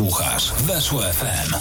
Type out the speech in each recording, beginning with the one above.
Słuchasz Weszło FM.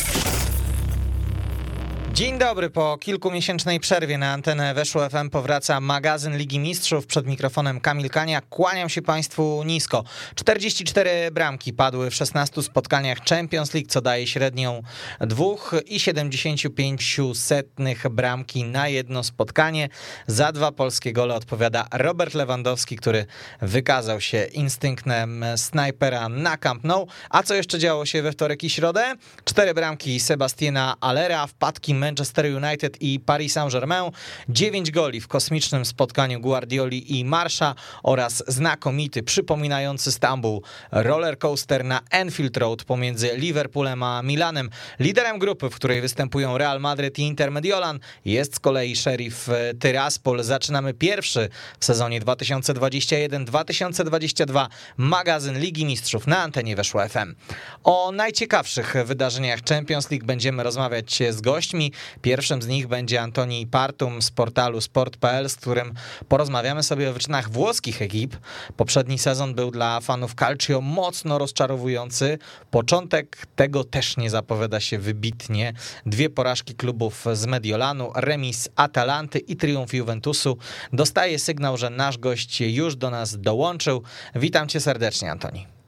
Dzień dobry, po kilkumiesięcznej przerwie na antenę Weszło FM powraca magazyn Ligi Mistrzów. Przed mikrofonem Kamil Kania. Kłaniam się Państwu nisko. 44 bramki padły w 16 spotkaniach Champions League, co daje średnią 2,75 setnych bramki na jedno spotkanie. Za dwa polskie gole odpowiada Robert Lewandowski, który wykazał się instynktem snajpera na Camp Nou. A co jeszcze działo się we wtorek i środę? Cztery bramki Sebastiana Alera, wpadki Manchester United i Paris Saint-Germain, 9 goli w kosmicznym spotkaniu Guardioli i Marsza oraz znakomity, przypominający Stambuł roller coaster na Enfield Road pomiędzy Liverpoolem a Milanem. Liderem grupy, w której występują Real Madrid i Inter Mediolan jest z kolei Sheriff Tyraspol. Zaczynamy pierwszy w sezonie 2021-2022 magazyn Ligi Mistrzów na antenie Weszło FM. O najciekawszych wydarzeniach Champions League będziemy rozmawiać z gośćmi. Pierwszym z nich będzie Antoni Partum z portalu sport.pl, z którym porozmawiamy sobie o wyczynach włoskich ekip. Poprzedni sezon był dla fanów Calcio mocno rozczarowujący. Początek tego też nie zapowiada się wybitnie. Dwie porażki klubów z Mediolanu, remis Atalanty i triumf Juventusu. Dostaje sygnał, że nasz gość już do nas dołączył. Witam cię serdecznie, Antoni.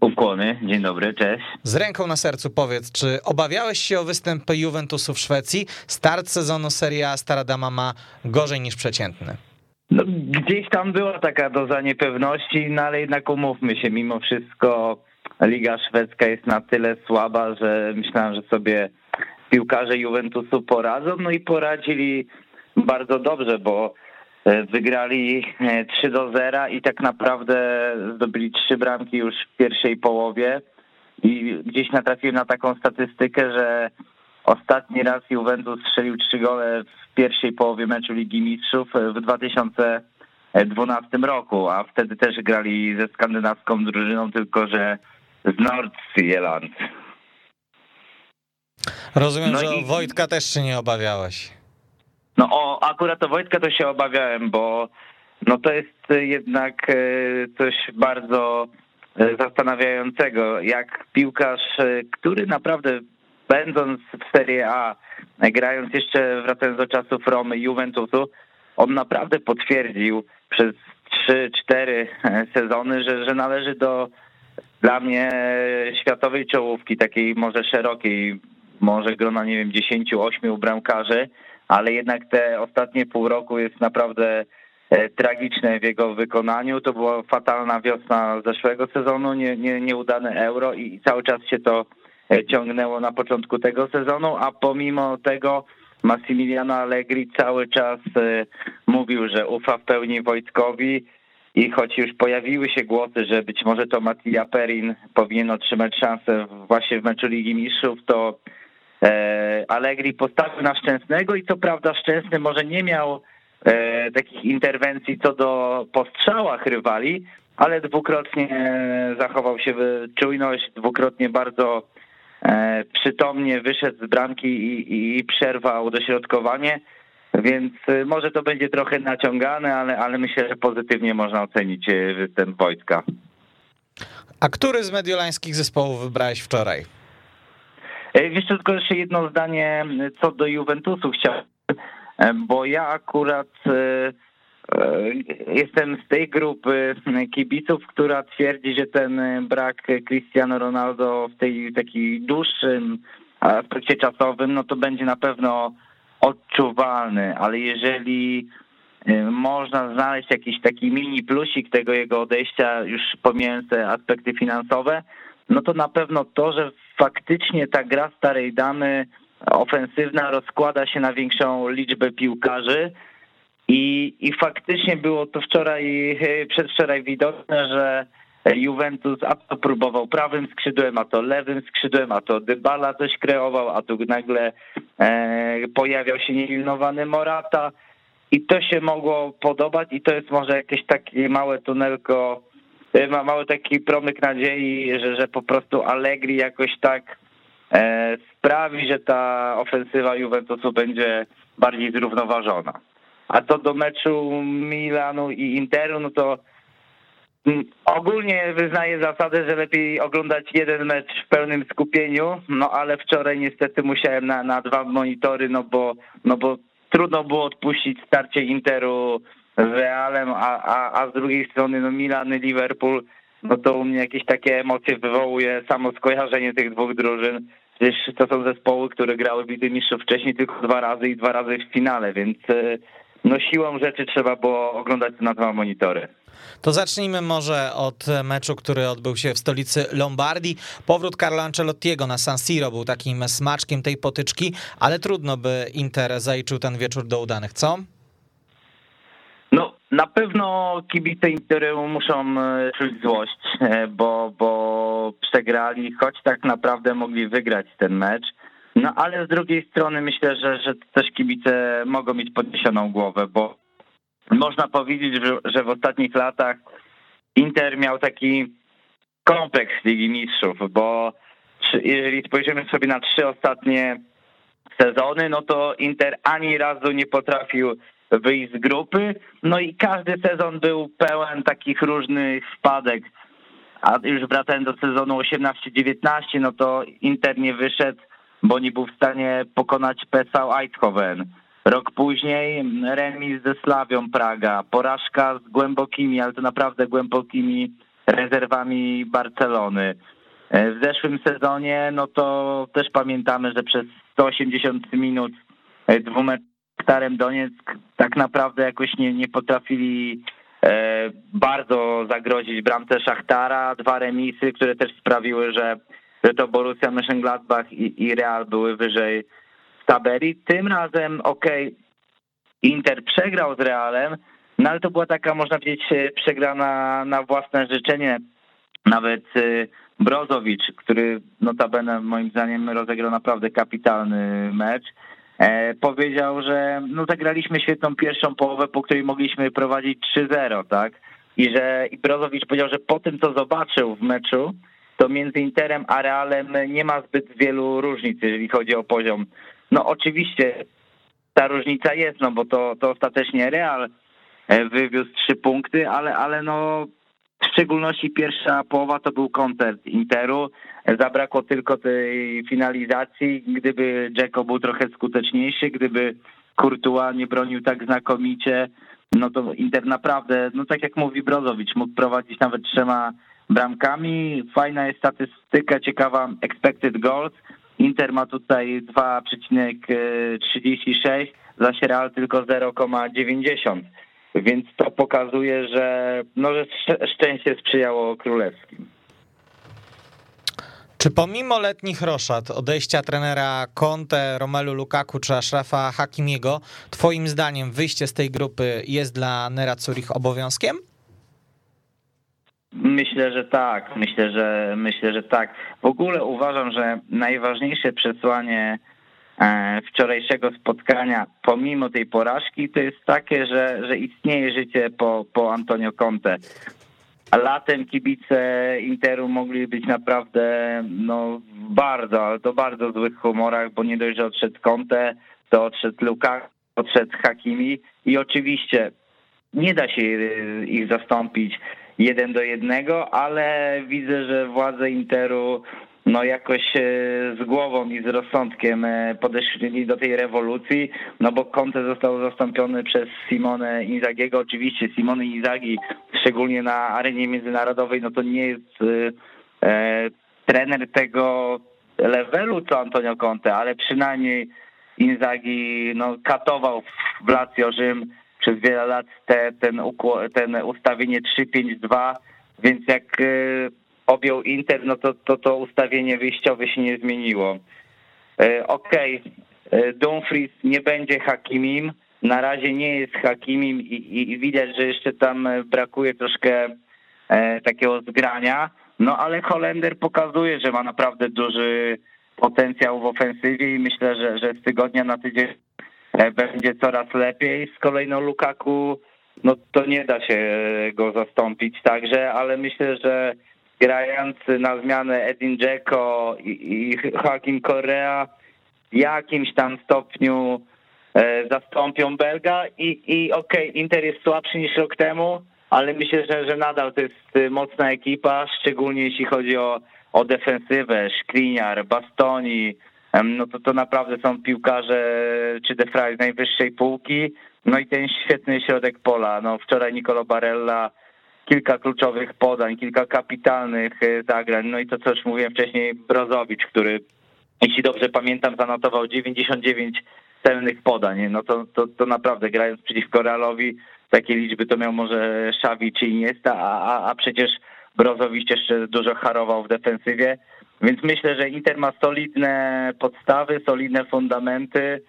Ukłony, dzień dobry, cześć. Z ręką na sercu powiedz, czy obawiałeś się o występ Juventusu w Szwecji? Start sezonu Serie A Stara Dama ma gorzej niż przeciętny. No, gdzieś tam była taka doza niepewności, no ale jednak umówmy się, mimo wszystko Liga Szwedzka jest na tyle słaba, że myślałem, że sobie piłkarze Juventusu poradzą, no i poradzili bardzo dobrze, bo wygrali 3 e, do 0 i tak naprawdę zdobyli trzy bramki już w pierwszej połowie. I gdzieś natrafiłem na taką statystykę, że ostatni raz Juventus strzelił trzy gole w pierwszej połowie meczu Ligi Mistrzów w 2012 roku, a wtedy też grali ze skandynawską drużyną, tylko że z Nordsjælland. Rozumiem, no że i... Wojtka też się nie obawiałeś. No o akurat o Wojtka to się obawiałem, bo no to jest jednak e, coś bardzo e, zastanawiającego, jak piłkarz, e, który naprawdę będąc w Serie A, grając jeszcze wracając do czasów Romy Juventusu, on naprawdę potwierdził przez 3-4 sezony, że, że należy do dla mnie światowej czołówki, takiej może szerokiej, może grona, nie wiem, 10-8 bramkarzy, ale jednak te ostatnie pół roku jest naprawdę e, tragiczne w jego wykonaniu. To była fatalna wiosna zeszłego sezonu, nie, nie, nieudane euro i cały czas się to e, ciągnęło na początku tego sezonu, a pomimo tego Massimiliano Allegri cały czas e, mówił, że ufa w pełni Wojtkowi i choć już pojawiły się głosy, że być może to Mattia Perin powinien otrzymać szansę właśnie w meczu Ligi Mistrzów, to Allegri postawił na Szczęsnego i co prawda Szczęsny może nie miał e, takich interwencji co do postrzałach rywali, ale dwukrotnie zachował się czujność, dwukrotnie bardzo e, przytomnie wyszedł z bramki i, i przerwał dośrodkowanie, więc może to będzie trochę naciągane, ale, ale myślę, że pozytywnie można ocenić występ Wojtka. A który z mediolańskich zespołów wybrałeś wczoraj? E, wiesz, tylko jeszcze jedno zdanie co do Juventusu e, bo ja akurat e, jestem z tej grupy kibiców, która twierdzi, że ten brak Cristiano Ronaldo w tej takim dłuższym aspekcie czasowym, no to będzie na pewno odczuwalny, ale jeżeli można znaleźć jakiś taki mini plusik tego jego odejścia, już pomijając te aspekty finansowe, no to na pewno to, że faktycznie ta gra starej damy ofensywna rozkłada się na większą liczbę piłkarzy. I, i faktycznie było to wczoraj, przedwczoraj widoczne, że Juventus a to próbował prawym skrzydłem, a to lewym skrzydłem, a to Dybala coś kreował, a tu nagle e, pojawiał się niewilnowany Morata. I to się mogło podobać i to jest może jakieś takie małe tunelko ma mały taki promyk nadziei, że, że po prostu Allegri jakoś tak e, sprawi, że ta ofensywa Juventusu będzie bardziej zrównoważona. A co do meczu Milanu i Interu, no to Mm, ogólnie wyznaję zasadę, że lepiej oglądać jeden mecz w pełnym skupieniu, no ale wczoraj niestety musiałem na, na dwa monitory, no bo, no bo trudno było odpuścić starcie Interu Realem, a, a, a z drugiej strony no Milan, Liverpool, no to u mnie jakieś takie emocje wywołuje samo skojarzenie tych dwóch drużyn. Przecież to są zespoły, które grały Lidze Mistrzów wcześniej tylko dwa razy i dwa razy w finale, więc e, no siłą rzeczy trzeba było oglądać na dwa monitory. To zacznijmy może od meczu, który odbył się w stolicy Lombardii. Powrót Carlo Ancelottiego na San Siro był takim smaczkiem tej potyczki, ale trudno by Inter zaliczył ten wieczór do udanych, co? Na pewno kibice Interu muszą e, czuć złość, e, bo, bo przegrali, choć tak naprawdę mogli wygrać ten mecz. No ale z drugiej strony myślę, że, że też kibice mogą mieć podniesioną głowę, bo można powiedzieć, że w ostatnich latach Inter miał taki kompleks Ligi Mistrzów, bo jeżeli spojrzymy sobie na trzy ostatnie sezony, no to Inter ani razu nie potrafił wyjść z grupy, no i każdy sezon był pełen takich różnych wpadek. A już wracając do sezonu 18-19, no to Inter nie wyszedł, bo nie był w stanie pokonać PSV Eindhoven. Rok później remis ze Slawią Praga, porażka z głębokimi, ale to naprawdę głębokimi rezerwami Barcelony. E, w zeszłym sezonie, no to też pamiętamy, że przez 180 minut e, dwumeczem Donieck tak naprawdę jakoś nie, nie potrafili e, bardzo zagrozić bramce Szachtara. Dwa remisy, które też sprawiły, że, że to Borussia Mönchengladbach i, i Real były wyżej tabeli. Tym razem, okej, okay, Inter przegrał z Realem, no ale to była taka, można powiedzieć, przegrana na własne życzenie. Nawet y, Brozowicz, który notabene moim zdaniem rozegrał naprawdę kapitalny mecz, e, powiedział, że no zagraliśmy świetną pierwszą połowę, po której mogliśmy prowadzić 3-0, tak? I że i Brozowicz powiedział, że po tym, co zobaczył w meczu, to między Interem a Realem nie ma zbyt wielu różnic, jeżeli chodzi o poziom no oczywiście ta różnica jest, no bo to, to ostatecznie Real e, wywiózł trzy punkty, ale, ale no w szczególności pierwsza połowa to był koncert Interu. Zabrakło tylko tej finalizacji. Gdyby Dzeko był trochę skuteczniejszy, gdyby Courtois nie bronił tak znakomicie, no to Inter naprawdę, no tak jak mówi Brozowicz, mógł prowadzić nawet trzema bramkami. Fajna jest statystyka, ciekawa expected goals. Inter ma tutaj 2,36, zaś Real tylko 0,90. Więc to pokazuje, że, no, że szczęście sprzyjało królewskim. Czy pomimo letnich roszad, odejścia trenera Conte, Romelu Lukaku czy Ashrafa Hakimiego, twoim zdaniem wyjście z tej grupy jest dla Nera Zurich obowiązkiem? Myślę, że tak. Myślę, że myślę, że tak. W ogóle uważam, że najważniejsze przesłanie wczorajszego spotkania, pomimo tej porażki, to jest takie, że, że istnieje życie po, po Antonio Conte. Latem kibice Interu mogli być naprawdę no, bardzo, ale to bardzo złych humorach, bo nie dość, że odszedł Conte, to odszedł Lukaku, odszedł Hakimi i oczywiście nie da się ich zastąpić jeden do jednego, ale widzę, że władze Interu no jakoś e, z głową i z rozsądkiem e, podeszli do tej rewolucji, no bo Conte został zastąpiony przez Simone Inzagiego. Oczywiście Simone Inzagi, szczególnie na arenie międzynarodowej, no to nie jest e, e, trener tego levelu co Antonio Conte, ale przynajmniej Inzagi no, katował w Lazio Rzym przez wiele lat te, ten, ten ustawienie 3-5-2, więc jak y, objął Inter, no to, to to ustawienie wyjściowe się nie zmieniło. Y, okej, okay. Dumfries nie będzie Hakimim, na razie nie jest Hakimim i, i widać, że jeszcze tam brakuje troszkę e, takiego zgrania, no ale Holender pokazuje, że ma naprawdę duży potencjał w ofensywie i myślę, że, że z tygodnia na tydzień E, będzie coraz lepiej. Z kolejną Lukaku, no to nie da się go zastąpić także, ale myślę, że grając na zmianę Edin Dzeko i, i Joaquim Correa w jakimś tam stopniu e, zastąpią Belga. I, i okej, okay, Inter jest słabszy niż rok temu, ale myślę, że, że nadal to jest mocna ekipa, szczególnie jeśli chodzi o, o defensywę, Szkliniar, Bastoni, no to to naprawdę są piłkarze czy Defray z najwyższej półki, no i ten świetny środek pola, no wczoraj Nicolo Barella, kilka kluczowych podań, kilka kapitalnych e, zagrań, no i to co już mówiłem wcześniej, Brozowicz, który jeśli dobrze pamiętam zanotował 99 celnych podań, no to, to, to naprawdę grając przeciwko Realowi takie liczby to miał może Szawi czy Iniesta, a, a, a przecież Brozowicz jeszcze dużo harował w defensywie, więc myślę, że Inter ma solidne podstawy, solidne fundamenty,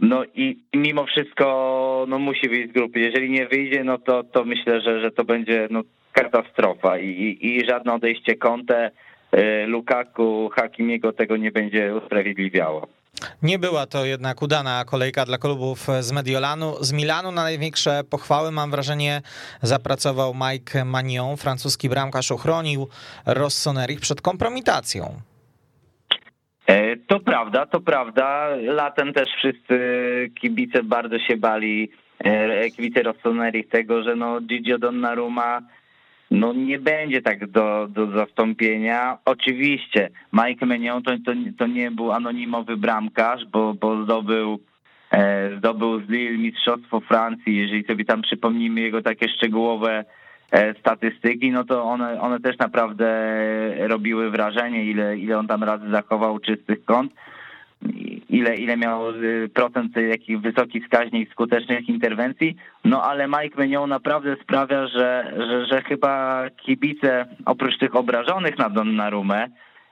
no i mimo wszystko no musi wyjść z grupy. Jeżeli nie wyjdzie, no to, to myślę, że, że to będzie no, katastrofa i, i, i żadne odejście Conte, y, Lukaku, Hakimiego tego nie będzie usprawiedliwiało. Nie była to jednak udana kolejka dla klubów z Mediolanu. Z Milanu na największe pochwały, mam wrażenie, zapracował Mike Magnon, francuski bramkarz, ochronił Rossonerich przed kompromitacją. E, to prawda, to prawda. Latem też wszyscy kibice bardzo się bali, e, kibice Rossonerich tego, że no Gigi Donnarumma no nie będzie tak do, do zastąpienia. Oczywiście Mike Menion to, to, to nie był anonimowy bramkarz, bo, bo zdobył, e, zdobył z Lille Mistrzostwo Francji. Jeżeli sobie tam przypomnimy jego takie szczegółowe statystyki, no to one, one też naprawdę robiły wrażenie, ile, ile on tam razy zachował czystych kąt ile, ile miał y, procent jakich wysoki wskaźnik skutecznych interwencji, no ale Mike Menion naprawdę sprawia, że, że, że chyba kibice, oprócz tych obrażonych na Donnarumę,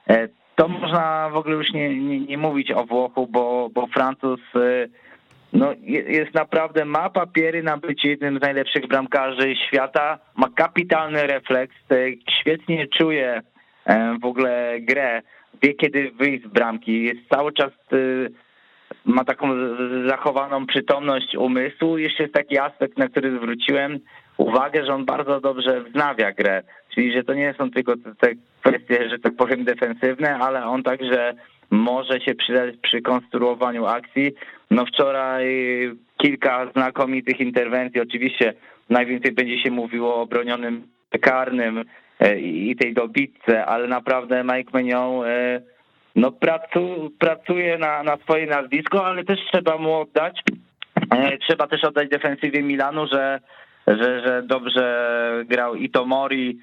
e, to można w ogóle już nie, nie, nie mówić o Włochu, bo, bo Francuz y, no, jest naprawdę, ma papiery na bycie jednym z najlepszych bramkarzy świata, ma kapitalny refleks, świetnie czuje e, w ogóle grę wie kiedy wyjść z bramki, jest cały czas y, ma taką zachowaną przytomność umysłu. Jeszcze jest taki aspekt, na który zwróciłem uwagę, że on bardzo dobrze wznawia grę. Czyli, że to nie są tylko te kwestie, że tak powiem, defensywne, ale on także może się przydać przy konstruowaniu akcji. No wczoraj kilka znakomitych interwencji. Oczywiście najwięcej będzie się mówiło o bronionym karnym, E, i tej dobitce, ale naprawdę Mike Menion e, no, pracu, pracuje na, na swoje nazwisko, ale też trzeba mu oddać, trzeba też oddać defensywie Milanu, że, że, że dobrze grał i Tomori,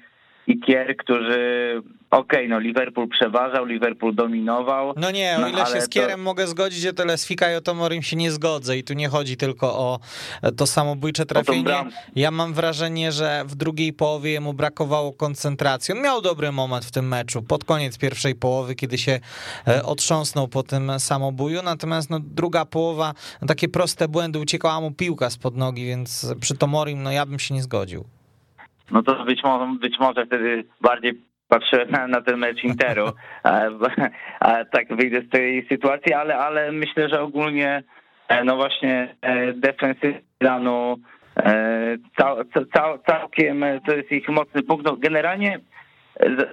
i Kier, którzy okej, okay, no Liverpool przeważał, Liverpool dominował. No nie, o no, ile się z Kierem to... mogę zgodzić, że tyle z Fika i o Tomorim się nie zgodzę i tu nie chodzi tylko o to samobójcze trafienie. Ja mam wrażenie, że w drugiej połowie mu brakowało koncentracji. On miał dobry moment w tym meczu, pod koniec pierwszej połowy, kiedy się e, otrząsnął po tym samobuju, natomiast no, druga połowa, no, takie proste błędy, uciekała mu piłka spod nogi, więc przy Tomorim, no ja bym się nie zgodził no to być może, być może wtedy bardziej patrzyłem na, na ten mecz Interu, a, a tak wyjdę z tej sytuacji, ale, ale myślę, że ogólnie e, no właśnie e, defensywa Milanu e, cał, cał, całkiem to jest ich mocny punkt. No generalnie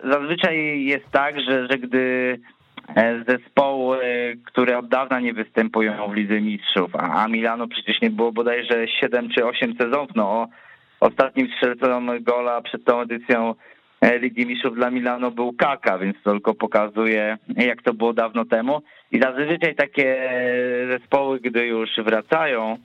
zazwyczaj jest tak, że, że gdy zespoły, które od dawna nie występują w Lidze Mistrzów, a Milano przecież nie było bodajże 7 czy 8 sezonów, no Ostatnim strzelcem gola przed tą edycją e, Ligi Mistrzów dla Milano był Kaka, więc to tylko pokazuje, jak to było dawno temu. I zazwyczaj takie zespoły, gdy już wracają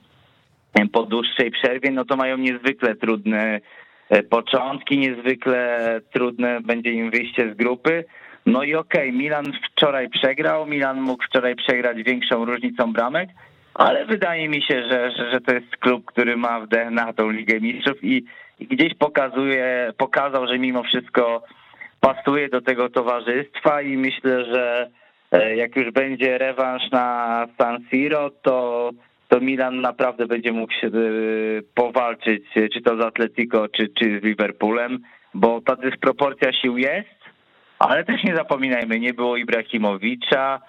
e, po dłuższej przerwie, no to mają niezwykle trudne e, początki, niezwykle trudne będzie im wyjście z grupy. No i okej, okay, Milan wczoraj przegrał, Milan mógł wczoraj przegrać większą różnicą bramek, ale wydaje mi się, że, że, że to jest klub, który ma wdech na tą Ligę Mistrzów i, i gdzieś pokazuje, pokazał, że mimo wszystko pasuje do tego towarzystwa i myślę, że e, jak już będzie rewanż na San Siro, to, to Milan naprawdę będzie mógł się e, powalczyć, czy to z Atletico, czy, czy z Liverpoolem, bo ta dysproporcja sił jest, ale też nie zapominajmy, nie było Ibrahimowicza,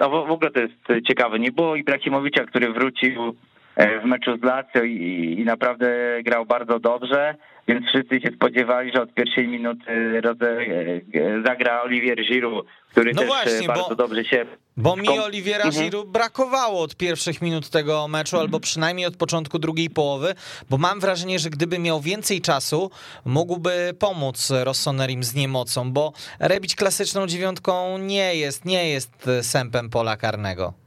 no w ogóle to jest ciekawe. Nie było Ibrahimowicza, który wrócił w meczu z Lazio i, i naprawdę grał bardzo dobrze, więc wszyscy się spodziewali, że od pierwszej minuty zagra Olivier Giroud, który no też właśnie, bardzo bo, dobrze się... Bo mi Oliviera mhm. Giroud brakowało od pierwszych minut tego meczu, albo przynajmniej od początku drugiej połowy, bo mam wrażenie, że gdyby miał więcej czasu, mógłby pomóc Rossonerim z niemocą, bo Rebić klasyczną dziewiątką nie jest, nie jest sępem pola karnego.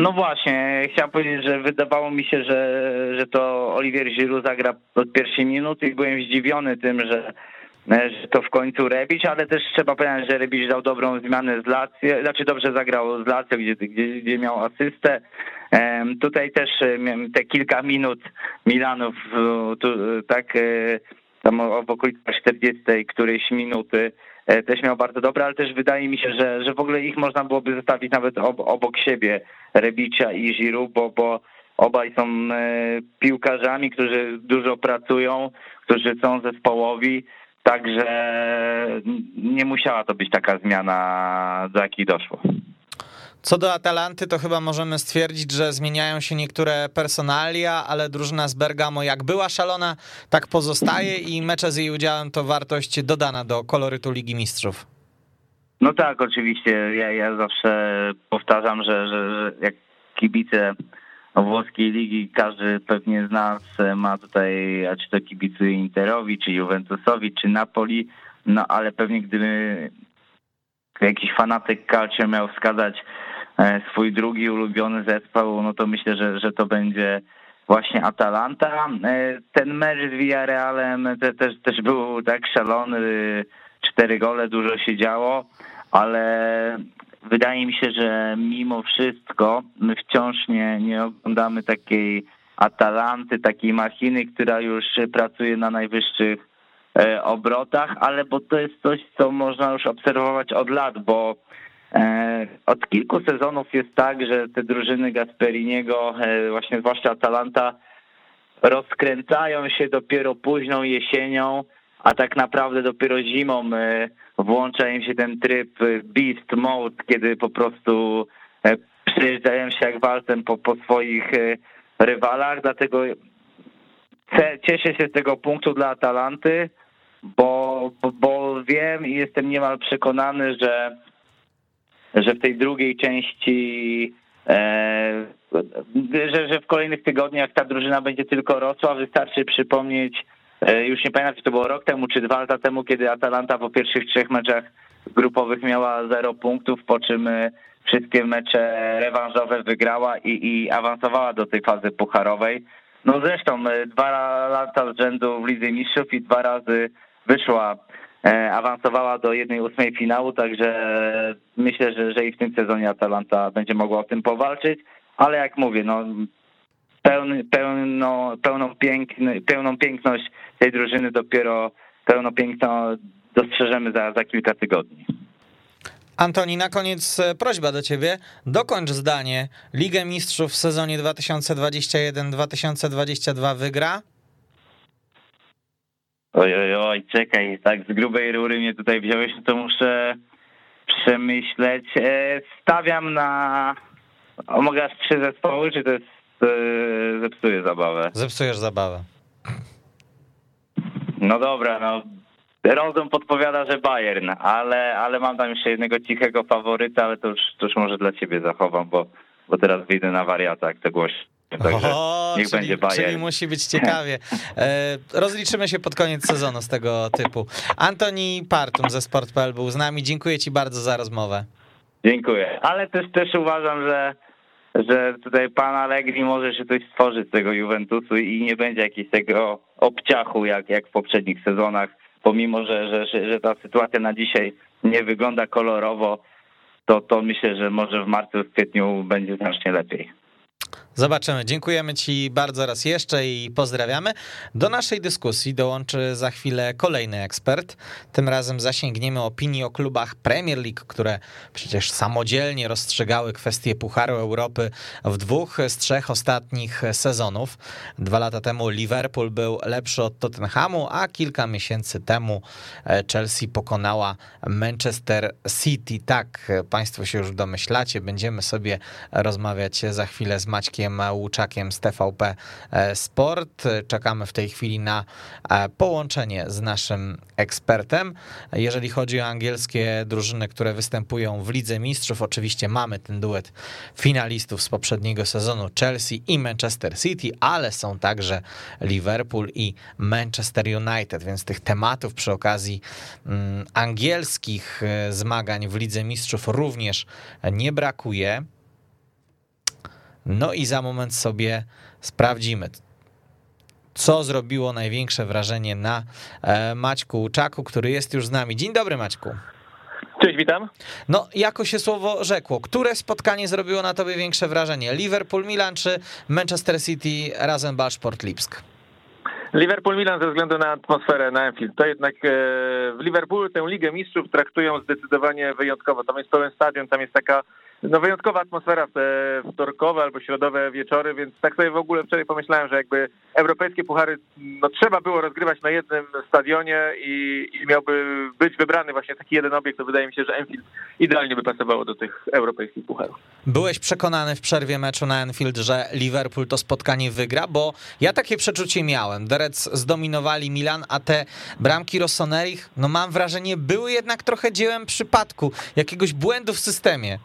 No właśnie, chciałem powiedzieć, że wydawało mi się, że, że to Olivier Giroud zagra od pierwszej minuty i byłem zdziwiony tym, że, że to w końcu Rebić, ale też trzeba powiedzieć, że Rebić dał dobrą zmianę z Lazio, znaczy dobrze zagrał z Lazio, gdzie, gdzie, gdzie miał asystę. Tutaj też te kilka minut Milanów, tu, tak, e, tam w okolicach 40 którejś minuty, E, też miał bardzo dobre, ale też wydaje mi się, że, że w ogóle ich można byłoby zostawić nawet obok siebie, Rebicia i Giroud, bo, bo obaj są e, piłkarzami, którzy dużo pracują, którzy są zespołowi, także nie musiała to być taka zmiana, do jakiej doszło. Co do Atalanty, to chyba możemy stwierdzić, że zmieniają się niektóre personalia, ale drużyna z Bergamo jak była szalona, tak pozostaje i mecze z jej udziałem to wartość dodana do kolorytu Ligi Mistrzów. No tak, oczywiście. Ja, ja zawsze powtarzam, że, że, że jak kibice włoskiej ligi, każdy pewnie z nas ma tutaj, a czy to kibicuje Interowi, czy Juventusowi, czy Napoli, no ale pewnie gdyby jakiś fanatyk Calcio miał wskazać swój drugi ulubiony zespół, no to myślę, że, że to będzie właśnie Atalanta. E, ten mecz z Villarrealem te, też, też był tak szalony, cztery gole, dużo się działo, ale wydaje mi się, że mimo wszystko my wciąż nie, nie oglądamy takiej Atalanty, takiej machiny, która już pracuje na najwyższych e, obrotach, ale bo to jest coś, co można już obserwować od lat, bo E, od kilku sezonów jest tak, że te drużyny Gasperiniego, e, właśnie zwłaszcza Atalanta, rozkręcają się dopiero późną jesienią, a tak naprawdę dopiero zimą e, włącza im się ten tryb beast mode, kiedy po prostu przyjeżdżają się jak walcem po, po swoich rywalach, dlatego cieszę się z tego punktu dla Atalanty, bo, bo, bo wiem i jestem niemal przekonany, że że w tej drugiej części e, że, że w kolejnych tygodniach ta drużyna będzie tylko rosła. Wystarczy przypomnieć, e, już nie pamiętam, czy to było rok temu, czy dwa lata temu, kiedy Atalanta po pierwszych trzech meczach grupowych miała zero punktów, po czym e, wszystkie mecze rewanżowe wygrała i, i awansowała do tej fazy pucharowej. No zresztą dwa lata z rzędu w Lidze Mistrzów i dwa razy wyszła awansowała do jednej ósmej finału, także myślę, że, że i w tym sezonie Atalanta będzie mogła o tym powalczyć, ale jak mówię, no pełny, pełno, pełną, piękny, pełną piękność tej drużyny dopiero pełno piękno dostrzeżemy za, za kilka tygodni. Antoni, na koniec e, prośba do ciebie. Dokończ zdanie. Ligę Mistrzów w sezonie 2021-2022 wygra Oj, oj, oj, czekaj, tak z grubej rury mnie tutaj wziąłeś, no to muszę przemyśleć. E, stawiam na... O, mogę aż trzy zespoły, czy to jest... E, zepsuje zabawę? Zepsujesz zabawę. No dobra, no Rozum podpowiada, że Bayern, ale, ale mam tam jeszcze jednego cichego faworyta, ale to już, to już może dla ciebie zachowam, bo, bo teraz wyjdę na wariata, jak to głosi. Także o, niech czyli, będzie Bayern. Czyli musi być ciekawie. E, rozliczymy się pod koniec sezonu z tego typu. Antoni Partum ze Sport.pl był z nami. Dziękuję ci bardzo za rozmowę. Dziękuję. Ale też, też uważam, że, że tutaj pan Allegri może się coś stworzyć z tego Juventusu i nie będzie jakiegoś tego obciachu jak, jak w poprzednich sezonach. Pomimo, że, że, że ta sytuacja na dzisiaj nie wygląda kolorowo, to, to myślę, że może w marcu, w kwietniu będzie znacznie lepiej. Zobaczymy. Dziękujemy Ci bardzo raz jeszcze i pozdrawiamy. Do naszej dyskusji dołączy za chwilę kolejny ekspert. Tym razem zasięgniemy opinii o klubach Premier League, które przecież samodzielnie rozstrzygały kwestie Pucharu Europy w dwóch z trzech ostatnich sezonów. Dwa lata temu Liverpool był lepszy od Tottenhamu, a kilka miesięcy temu Chelsea pokonała Manchester City. Tak, Państwo się już domyślacie. Będziemy sobie rozmawiać za chwilę z Maćkiem Markiem Łuczakiem z TVP Sport. Czekamy w tej chwili na połączenie z naszym ekspertem. Jeżeli chodzi o angielskie drużyny, które występują w Lidze Mistrzów, oczywiście mamy ten duet finalistów z poprzedniego sezonu Chelsea i Manchester City, ale są także Liverpool i Manchester United, więc tych tematów przy okazji mm, angielskich e, zmagań w Lidze Mistrzów również nie brakuje. No i za moment sobie sprawdzimy, co zrobiło największe wrażenie na e, Maćku Czaku, który jest już z nami. Dzień dobry, Maćku. Cześć, witam. No, jako się słowo rzekło, które spotkanie zrobiło na tobie większe wrażenie? Liverpool Milan czy Manchester City razem Balsport Lipsk? Liverpool Milan ze względu na atmosferę na Anfield. To jednak e, w Liverpoolu tę Ligę Mistrzów traktują zdecydowanie wyjątkowo. Tam jest pełen stadion, tam jest taka no wyjątkowa atmosfera w te wtorkowe albo środowe wieczory, więc tak sobie w ogóle wczoraj pomyślałem, że jakby europejskie puchary no, trzeba było rozgrywać na jednym stadionie i, i miałby być wybrany właśnie taki jeden obiekt, to wydaje mi się, że Enfield idealnie by pasowało do tych europejskich pucharów. Byłeś przekonany w przerwie meczu na Enfield, że Liverpool to spotkanie wygra, bo ja takie przeczucie miałem. Derec zdominowali Milan, a te bramki Rossonerich, no mam wrażenie, były jednak trochę dziełem przypadku, jakiegoś błędu w systemie.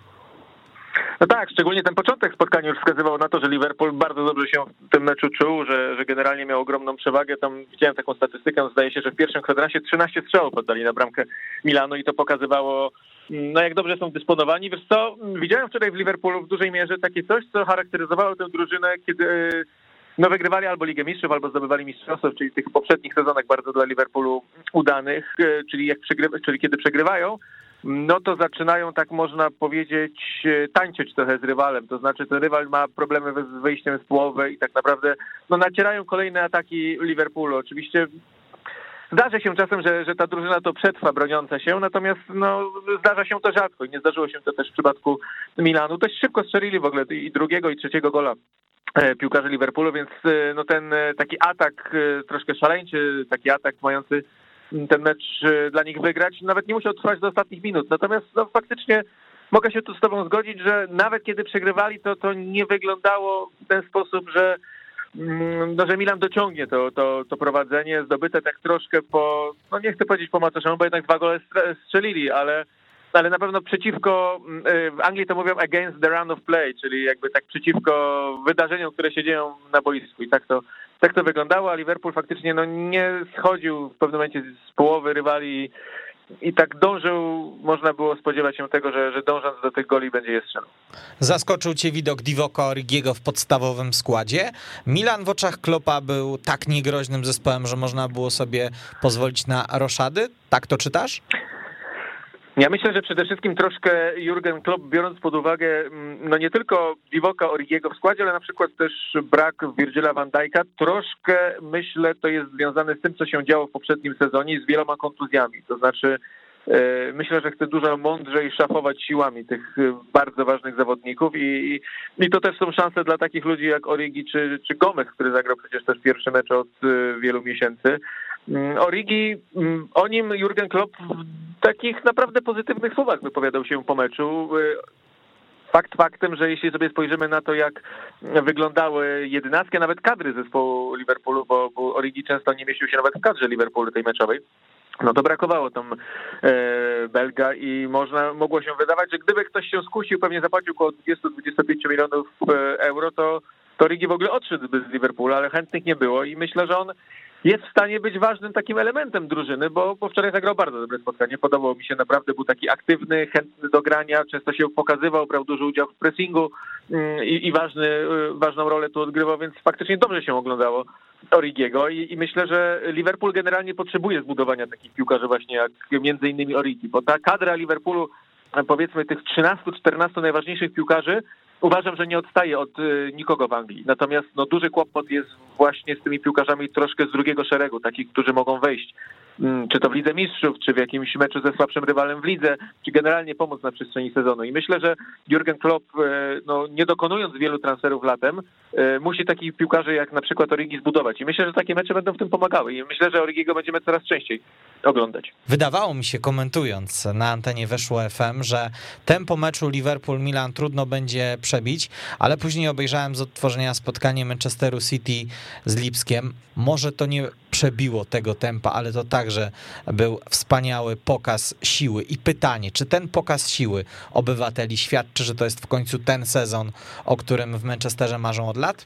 No tak, szczególnie ten początek spotkania już wskazywał na to, że Liverpool bardzo dobrze się w tym meczu czuł, że, że generalnie miał ogromną przewagę. Tam widziałem taką statystykę, zdaje się, że w pierwszym kwadransie 13 strzałów oddali na bramkę Milanu i to pokazywało, no jak dobrze są dysponowani. Wiesz co, widziałem wczoraj w Liverpoolu w dużej mierze takie coś, co charakteryzowało tę drużynę, kiedy no wygrywali albo Ligę Mistrzów, albo zdobywali mistrzostwo, czyli w tych poprzednich sezonach bardzo dla Liverpoolu udanych, czyli, jak czyli kiedy przegrywają, no to zaczynają, tak można powiedzieć, e, tańczyć trochę z rywalem. To znaczy, ten rywal ma problemy z wyjściem z połowy i tak naprawdę no, nacierają kolejne ataki Liverpoolu. Oczywiście Zdarza się czasem, że, że ta drużyna to przetrwa broniąca się, natomiast no, zdarza się to rzadko i nie zdarzyło się to też w przypadku Milanu. Dość szybko strzelili w ogóle i drugiego, i trzeciego gola e, piłkarze Liverpoolu, więc e, no, ten taki atak troszkę szaleńczy, taki atak mający ten mecz y, dla nich wygrać. Nawet nie musiał trwać do ostatnich minut. Natomiast no, faktycznie mogę się tu z tobą zgodzić, że nawet kiedy przegrywali, to to nie wyglądało w ten sposób, że mm, no, że Milan dociągnie to, to, to prowadzenie, zdobyte tak troszkę po, no nie chcę powiedzieć po macoszemu, bo jednak dwa gole strzelili, ale, ale na pewno przeciwko, y, w Anglii to mówią against the run of play, czyli jakby tak przeciwko wydarzeniom, które się dzieją na boisku i tak to, tak to wyglądało, a Liverpool faktycznie no, nie schodził w pewnym momencie z połowy rywali i tak dążył, można było spodziewać się tego, że, że dążąc do tych goli będzie je strzelał. Zaskoczył cię widok Divoka Origiego w podstawowym składzie. Milan w oczach Klopa był tak niegroźnym zespołem, że można było sobie pozwolić na roszady? Tak to czytasz? Ja myślę, że przede wszystkim troszkę Jurgen Klopp, biorąc pod uwagę mm, no nie tylko Divoka Origiego w składzie, ale na przykład też brak Virgila van Dijk'a, troszkę myślę to jest związane z tym, co się działo w poprzednim sezonie z wieloma kontuzjami. To znaczy e, myślę, że chce dużo mądrzej szafować siłami tych e, bardzo ważnych zawodników i, i to też są szanse dla takich ludzi jak Origi czy, czy Gomez, który zagrał przecież też pierwszy mecz od e, wielu miesięcy. Mm, Origi, mm, o nim Jurgen Klopp w takich naprawdę pozytywnych słowach wypowiadał się po meczu. Y, fakt faktem, że jeśli sobie spojrzymy na to, jak wyglądały jedenastki, a nawet kadry zespołu Liverpoolu, bo, Origi często nie mieścił się nawet w kadrze Liverpoolu tej meczowej, no to brakowało tam e, Belga i można, mogło się wydawać, że gdyby ktoś się skusił, pewnie zapłacił około 20-25 milionów e, euro, to, to Origi w ogóle odszedłby z Liverpoolu, ale chętnych nie było i myślę, że on jest w stanie być ważnym takim elementem drużyny, bo, bo wczoraj zagrał bardzo dobre spotkanie. Podobało mi się naprawdę, był taki aktywny, chętny do grania, często się pokazywał, brał duży udział w pressingu mm, i, i ważny, y, ważną rolę tu odgrywał, więc faktycznie dobrze się oglądało Origiego I, i myślę, że Liverpool generalnie potrzebuje zbudowania takich piłkarzy właśnie jak między innymi Origi, bo ta kadra Liverpoolu powiedzmy tych 13-14 najważniejszych piłkarzy uważam, że nie odstaje od y, nikogo w Anglii. Natomiast no, duży kłopot jest właśnie z tymi piłkarzami troszkę z drugiego szeregu, takich, którzy mogą wejść czy to w Lidze Mistrzów, czy w jakimś meczu ze słabszym rywalem w lidze, czy generalnie pomóc na przestrzeni sezonu. I myślę, że Jurgen Klopp, no, nie dokonując wielu transferów latem, musi takich piłkarzy jak na przykład Origi zbudować. I myślę, że takie mecze będą w tym pomagały. I myślę, że Origiego będziemy coraz częściej oglądać. Wydawało mi się, komentując na antenie Weszło FM, że tempo meczu Liverpool-Milan trudno będzie przebić, ale później obejrzałem z odtworzenia spotkanie Manchesteru City z Lipskiem. Może to nie przebiło tego tempa, ale to także był wspaniały pokaz siły. I pytanie, czy ten pokaz siły obywateli świadczy, że to jest w końcu ten sezon, o którym w Manchesterze marzą od lat?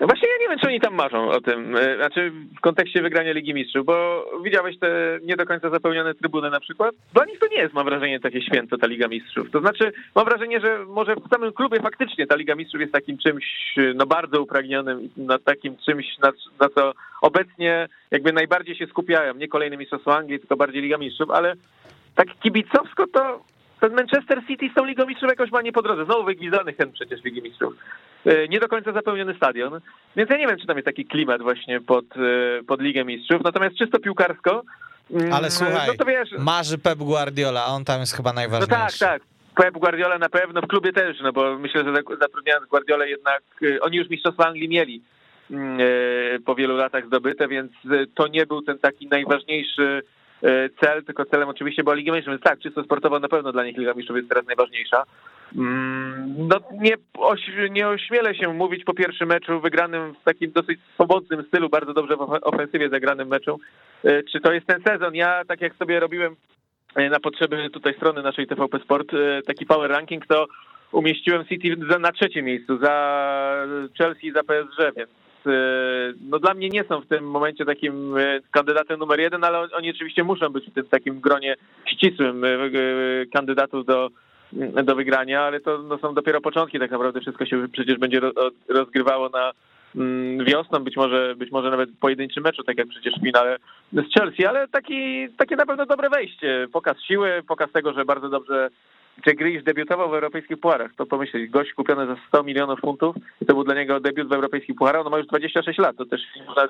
No właśnie ja nie wiem, czy oni tam marzą o tym, e, znaczy w kontekście wygrania Ligi Mistrzów, bo widziałeś te nie do końca zapełnione trybuny na przykład? Dla nich to nie jest, mam wrażenie, takie święto ta Liga Mistrzów. To znaczy, mam wrażenie, że może w samym klubie faktycznie ta Liga Mistrzów jest takim czymś no bardzo upragnionym, na takim czymś, na, na co obecnie jakby najbardziej się skupiają. Nie kolejne Mistrzostwo Anglii, tylko bardziej Liga Mistrzów, ale tak kibicowsko to ten Manchester City z tą Ligą Mistrzów jakoś ma nie po drodze. Znowu wygwizdany chęt przecież Ligi Mistrzów. E, nie do końca zapełniony stadion, więc ja nie wiem, czy tam jest taki klimat właśnie pod, e, pod Ligę Mistrzów. Natomiast czysto piłkarsko, mm, ale słuchaj, no wiesz, marzy Pep Guardiola, on tam jest chyba najważniejszy. No tak, tak. Pep Guardiola na pewno, w klubie też, no bo myślę, że zatrudniając Guardiola jednak, e, oni już Mistrzostwa Anglii mieli mm, po wielu latach zdobyte, więc to nie był ten taki najważniejszy cel, tylko celem oczywiście była Liga Mistrzów, więc tak, czysto sportowo na pewno dla nich Liga Mistrzów jest teraz najważniejsza. Mm, no nie, nie ośmielę się mówić po pierwszym meczu wygranym w takim dosyć swobodnym stylu, bardzo dobrze w ofensywie zagranym meczu, e, czy to jest ten sezon. Ja tak jak sobie robiłem e, na potrzeby tutaj strony naszej TVP Sport taki power ranking, to umieściłem City na trzecim miejscu, za Chelsea i za PSG, więc E, no dla mnie nie są w tym momencie takim e, kandydatem numer jeden, ale oni oczywiście muszą być w tym takim gronie ścisłym e, kandydatów do, do wygrania, ale to no, są dopiero początki tak naprawdę. Wszystko się przecież będzie rozgrywało na mm, wiosną, być może, być może nawet pojedynczym meczu, tak jak przecież w finale z Chelsea, ale taki, takie na pewno dobre wejście. Pokaz siły, pokaz tego, że bardzo dobrze gdzie Grealish debiutował w europejskich puarach. To pomyśleć, gość kupiony za 100 milionów funtów to był dla niego debiut w europejskich puarach. On ma już 26 lat. To też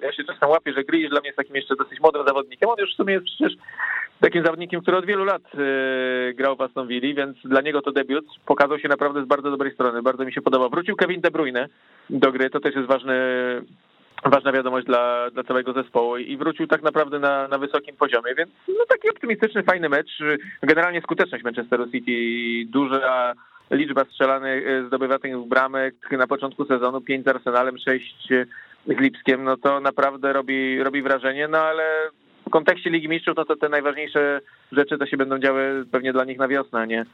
ja się czasem łapię, że Grealish dla mnie jest takim jeszcze dosyć młodym zawodnikiem. On już w sumie jest przecież takim zawodnikiem, który od wielu lat yy, grał w Aston Villa, więc dla niego to debiut pokazał się naprawdę z bardzo dobrej strony. Bardzo mi się podoba. Wrócił Kevin De Bruyne do gry. To też jest ważny ważna wiadomość dla, dla całego zespołu i wrócił tak naprawdę na, na wysokim poziomie, więc no taki optymistyczny, fajny mecz. Generalnie skuteczność Manchesteru City, duża liczba strzelanych, zdobywanych bramek na początku sezonu, 5 z Arsenalem, 6 z Lipskiem, no to naprawdę robi, robi wrażenie, no ale w kontekście Ligi Mistrzów, no to te najważniejsze rzeczy to się będą działy pewnie dla nich na wiosnę, nie,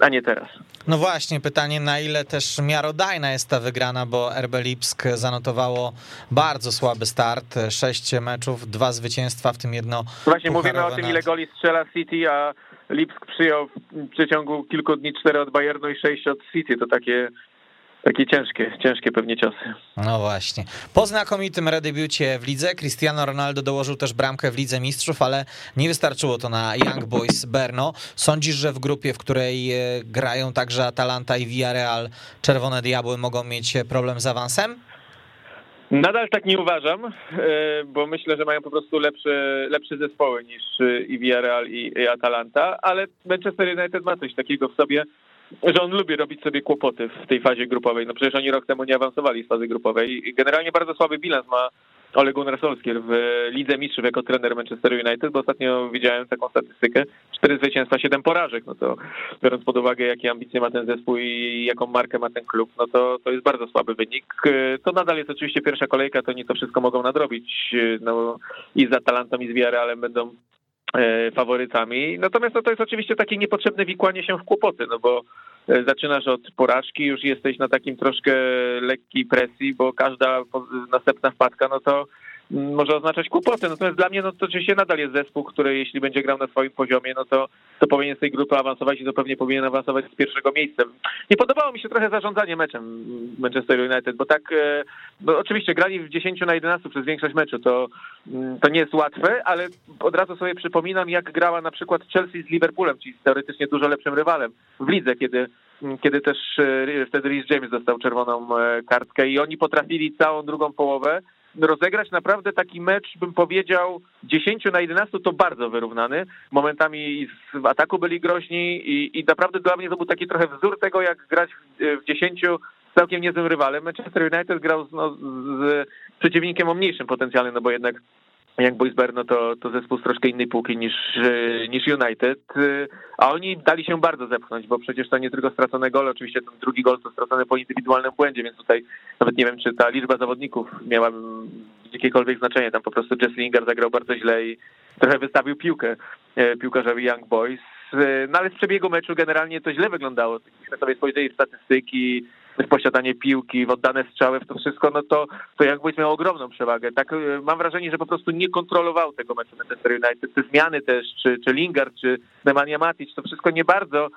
a nie teraz. No właśnie, pytanie na ile też miarodajna jest ta wygrana, bo RB Lipsk zanotowało bardzo słaby start, sześć meczów, dwa zwycięstwa, w tym jedno Właśnie mówimy o tym, ile goli strzela City, a Lipsk przyjął w przeciągu kilku dni cztery od Bayernu i sześć od City, to takie takie ciężkie, ciężkie pewnie ciosy. No właśnie. Po znakomitym redebiucie w lidze Cristiano Ronaldo dołożył też bramkę w Lidze Mistrzów, ale nie wystarczyło to na Young Boys Berno. Sądzisz, że w grupie, w której e, grają także Atalanta i Villarreal, Czerwone Diabły mogą mieć problem z awansem? Nadal tak nie uważam, e, bo myślę, że mają po prostu lepsze, lepsze zespoły niż e, i Villarreal i Atalanta, ale Manchester United ma coś takiego w sobie, że on lubi robić sobie kłopoty w tej fazie grupowej. No przecież oni rok temu nie awansowali z fazy grupowej. Generalnie bardzo słaby bilans ma Ole Gunnar Solskjaer w Lidze Mistrzów jako trener Manchester United, bo ostatnio widziałem taką statystykę, cztery zwycięstwa, siedem porażek, no to biorąc pod uwagę, jakie ambicje ma ten zespół i jaką markę ma ten klub, no to, to jest bardzo słaby wynik. To nadal jest oczywiście pierwsza kolejka, to nie to wszystko mogą nadrobić, no i z Atalantą i z Villarrealem będą faworytami. Natomiast no, to jest oczywiście takie niepotrzebne wikłanie się w kłopoty, no bo e, zaczynasz od porażki, już jesteś na takim troszkę lekkiej presji, bo każda następna wpadka, no to może oznaczać kłopoty. Natomiast dla mnie no, to oczywiście nadal jest zespół, który jeśli będzie grał na swoim poziomie, no to, to powinien z tej grupy awansować i to pewnie powinien awansować z pierwszego miejsca. Nie podobało mi się trochę zarządzanie meczem Manchester United, bo tak, e, bo oczywiście grali w 10 na 11 przez większość meczu, to, mm, to nie jest łatwe, ale od razu sobie przypominam, jak grała na przykład Chelsea z Liverpoolem, czyli z teoretycznie dużo lepszym rywalem w lidze, kiedy mm, kiedy też e, wtedy Rhys James dostał czerwoną e, kartkę i oni potrafili całą drugą połowę rozegrać naprawdę taki mecz, bym powiedział, 10 na 11 to bardzo wyrównany. Momentami w ataku byli groźni i, i naprawdę dla mnie to był taki trochę wzór tego, jak grać w, w 10 z całkiem niezłym rywalem. Manchester United grał z, no, z przeciwnikiem o mniejszym potencjale, no bo jednak jak Boys Berno to, to zespół z troszkę innej półki niż, niż United, a oni dali się bardzo zepchnąć, bo przecież to nie tylko stracone gole, oczywiście ten drugi gol to stracone po indywidualnym błędzie, więc tutaj nawet nie wiem, czy ta liczba zawodników miała jakiekolwiek znaczenie, tam po prostu Jesse Lingard zagrał bardzo źle i trochę wystawił piłkę e, piłkarzowi Young Boys, no ale z przebiegu meczu generalnie to źle wyglądało, gdybyśmy sobie spojrzeli statystyki, posiadanie piłki, w oddane strzały, w to wszystko, no to, to jakbyś miał ogromną przewagę. Tak y, mam wrażenie, że po prostu nie kontrolował tego meczu Manchester United. Te zmiany też, czy, czy Lingard, czy Nemanja Matic, to wszystko nie bardzo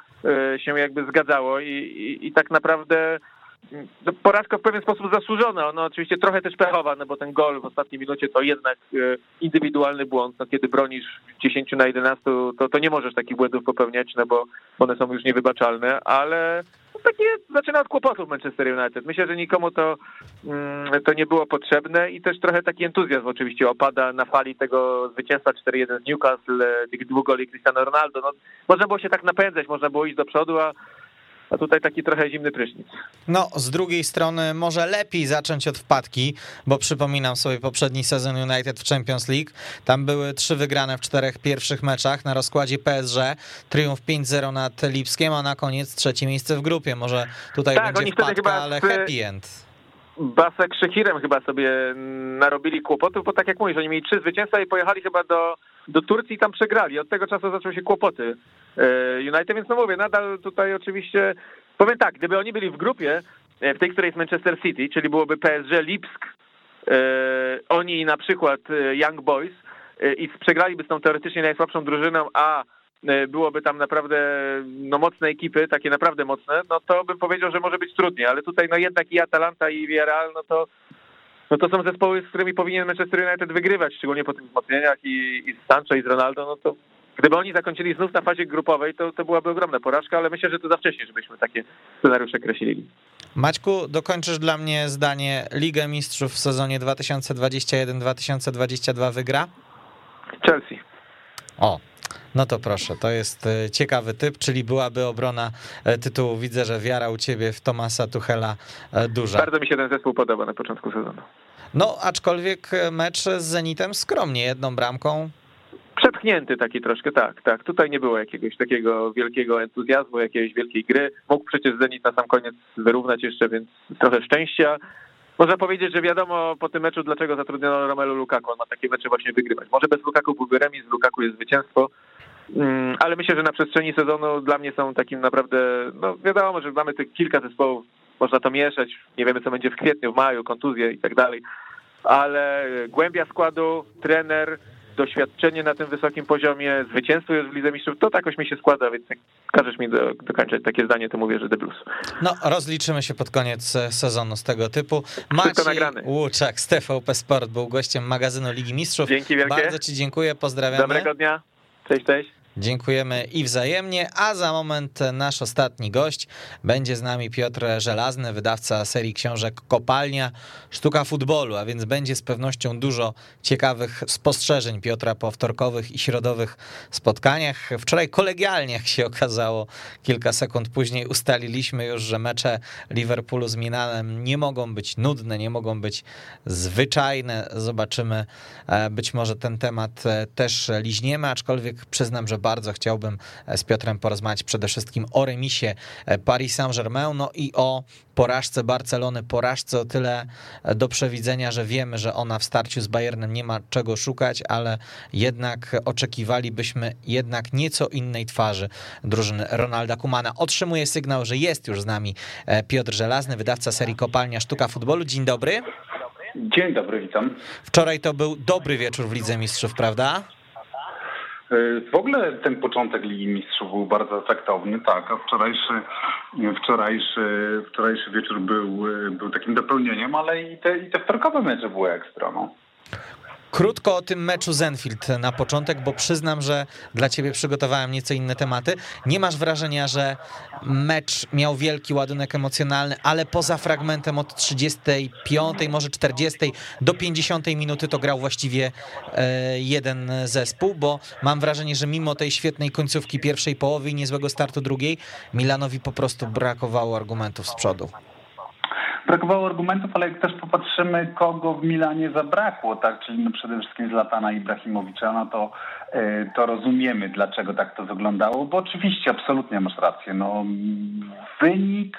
y, się jakby zgadzało i, i, i tak naprawdę no, porażka w pewien sposób zasłużona. No oczywiście trochę też pechowa, no bo ten gol w ostatniej minucie to jednak y, indywidualny błąd. No kiedy bronisz 10 na 11, to, to nie możesz takich błędów popełniać, no bo one są już niewybaczalne, ale takie zaczyna od kłopotów Manchester United. Myślę, że nikomu to, mm, to nie było potrzebne i też trochę taki entuzjazm oczywiście opada na fali tego zwycięstwa 4-1 z Newcastle, tych dwóch goli Cristiano Ronaldo. No, można było się tak napędzać, można było iść do przodu, a a tutaj taki trochę zimny prysznic. No, z drugiej strony może lepiej zacząć od wpadki, bo przypominam sobie poprzedni sezon United w Champions League. Tam były trzy wygrane w czterech pierwszych meczach na rozkładzie PSG, triumf 5-0 nad Lipskiem, a na koniec trzecie miejsce w grupie. Może tutaj tak, będzie wpadka, ale happy end. Basek Szechirem chyba sobie narobili kłopotów, bo tak jak mówisz, oni mieli trzy zwycięstwa i pojechali chyba do, do Turcji tam przegrali. Od tego czasu zaczęły się kłopoty e, United, więc no mówię, nadal tutaj oczywiście, powiem tak, gdyby oni byli w grupie, e, w tej, której jest Manchester City, czyli byłoby PSG Lipsk, e, oni na przykład Young Boys i przegraliby z tą teoretycznie najsłabszą drużyną, a byłoby tam naprawdę no, mocne ekipy, takie naprawdę mocne, no to bym powiedział, że może być trudniej, ale tutaj no jednak i Atalanta i Villarreal, no to no to są zespoły, z którymi powinien Manchester United wygrywać, szczególnie po tych wzmocnieniach i, i z Sancho i z Ronaldo, no to gdyby oni zakończyli znów na fazie grupowej, to, to byłaby ogromna porażka, ale myślę, że to za wcześnie, żebyśmy takie scenariusze kreślili. Maćku, dokończysz dla mnie zdanie Ligę Mistrzów w sezonie 2021-2022 wygra? Chelsea. O, no to proszę, to jest e, ciekawy typ, czyli byłaby obrona e, tytułu. Widzę, że wiara u ciebie w Tomasa Tuchela e, duża. Bardzo mi się ten zespół podoba na początku sezonu. No, aczkolwiek mecz z Zenitem skromnie, jedną bramką. Przepchnięty taki troszkę, tak, tak. Tutaj nie było jakiegoś takiego wielkiego entuzjazmu, jakiejś wielkiej gry. Mógł przecież Zenit na sam koniec wyrównać jeszcze, więc trochę szczęścia. Można powiedzieć, że wiadomo po tym meczu, dlaczego zatrudniono Romelu Lukaku. On ma takie mecze właśnie wygrywać. Może bez Lukaku byłby remis, z Lukaku jest zwycięstwo. Mm, ale myślę, że na przestrzeni sezonu dla mnie są takim naprawdę, no wiadomo, że mamy tych kilka zespołów, można to mieszać, nie wiemy co będzie w kwietniu, w maju, kontuzje i tak dalej, ale głębia składu, trener, doświadczenie na tym wysokim poziomie, zwycięstwo już w Lidze Mistrzów, to tak jakoś mi się składa, więc jak każesz mi do, dokończyć takie zdanie, to mówię, że The Blues. No, rozliczymy się pod koniec e, sezonu z tego typu. Maciej Łuczak z TVP Sport był gościem magazynu Ligi Mistrzów. Dzięki wielkie. Bardzo ci dziękuję, pozdrawiam. Dobrego dnia. Cześć, cześć. Dziękujemy i wzajemnie, a za moment nasz ostatni gość będzie z nami Piotr Żelazny, wydawca serii książek Kopalnia, Sztuka Futbolu, a więc będzie z pewnością dużo ciekawych spostrzeżeń Piotra po wtorkowych i środowych spotkaniach. Wczoraj kolegialnie, jak się okazało, kilka sekund później ustaliliśmy już, że mecze Liverpoolu z Minanem nie mogą być nudne, nie mogą być zwyczajne. Zobaczymy, e, być może ten temat e, też liźniemy, aczkolwiek przyznam, że bardzo chciałbym e, z Piotrem porozmawiać przede wszystkim o remisie e, Paris Saint-Germain, no i o porażce Barcelony, porażce o tyle e, do przewidzenia, że wiemy, że ona w starciu z Bayernem nie ma czego szukać, ale jednak oczekiwalibyśmy jednak nieco innej twarzy drużyny Ronalda Kumana. Otrzymuje sygnał, że jest już z nami Piotr Żelazny, wydawca serii Kopalnia Sztuka Futbolu. Dzień dobry. Dzień dobry, witam. Wczoraj to był dobry wieczór w Lidze Mistrzów, prawda? W ogóle ten początek Ligi Mistrzów był bardzo efektowny, tak, a wczorajszy, wczorajszy, wczorajszy wieczór był, był takim dopełnieniem, ale i te, i te wtorkowe mecze były ekstra. No. Krótko o tym meczu Zenfield na początek, bo przyznam, że dla ciebie przygotowałem nieco inne tematy. Nie masz wrażenia, że mecz miał wielki ładunek emocjonalny, ale poza fragmentem od 35, może 40 do 50 minuty to grał właściwie e, jeden zespół, bo mam wrażenie, że mimo tej świetnej końcówki pierwszej połowy i niezłego startu drugiej, Milanowi po prostu brakowało argumentów z przodu brakowało argumentów, ale jak też popatrzymy, kogo w Milanie zabrakło, tak, czyli no przede wszystkim Zlatana Ibrahimowicza, no to, e, to rozumiemy, dlaczego tak to wyglądało, bo oczywiście absolutnie masz rację. No, wynik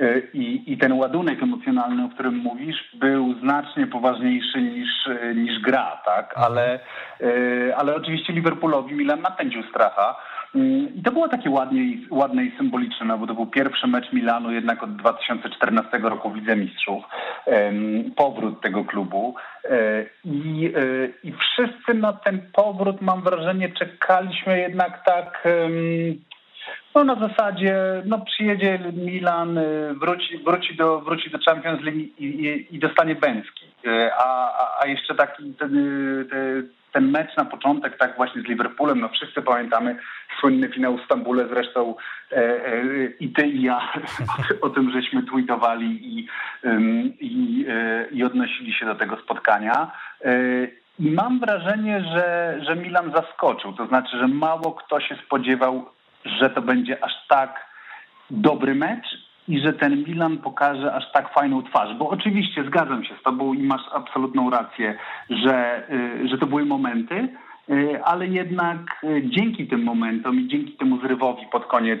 e, i, i ten ładunek emocjonalny, o którym mówisz, był znacznie poważniejszy niż, e, niż gra, tak? Ale, ale oczywiście Liverpoolowi Milan napędził stracha. I to było takie ładnie, ładne i symboliczne, no bo to był pierwszy mecz Milanu jednak od 2014 roku Wicemistrzów, powrót tego klubu e, i, e, i wszyscy na ten powrót mam wrażenie czekaliśmy jednak tak no na zasadzie, no przyjedzie Milan, e, wróci, wróci, do, wróci do Champions League i, i, i dostanie Bęcki. A, a, a jeszcze taki ten, ten, ten mecz na początek, tak właśnie z Liverpoolem, no wszyscy pamiętamy słynny finał w Stambule, zresztą e, e, i ty i ja o, o tym żeśmy tweetowali i, i, e, i odnosili się do tego spotkania. E, I mam wrażenie, że, że Milan zaskoczył, to znaczy, że mało kto się spodziewał, że to będzie aż tak dobry mecz i że ten Milan pokaże aż tak fajną twarz. Bo oczywiście zgadzam się z tobą i masz absolutną rację, że, y, że to były momenty, ale jednak y, dzięki tym momentom i dzięki temu zrywowi pod koniec,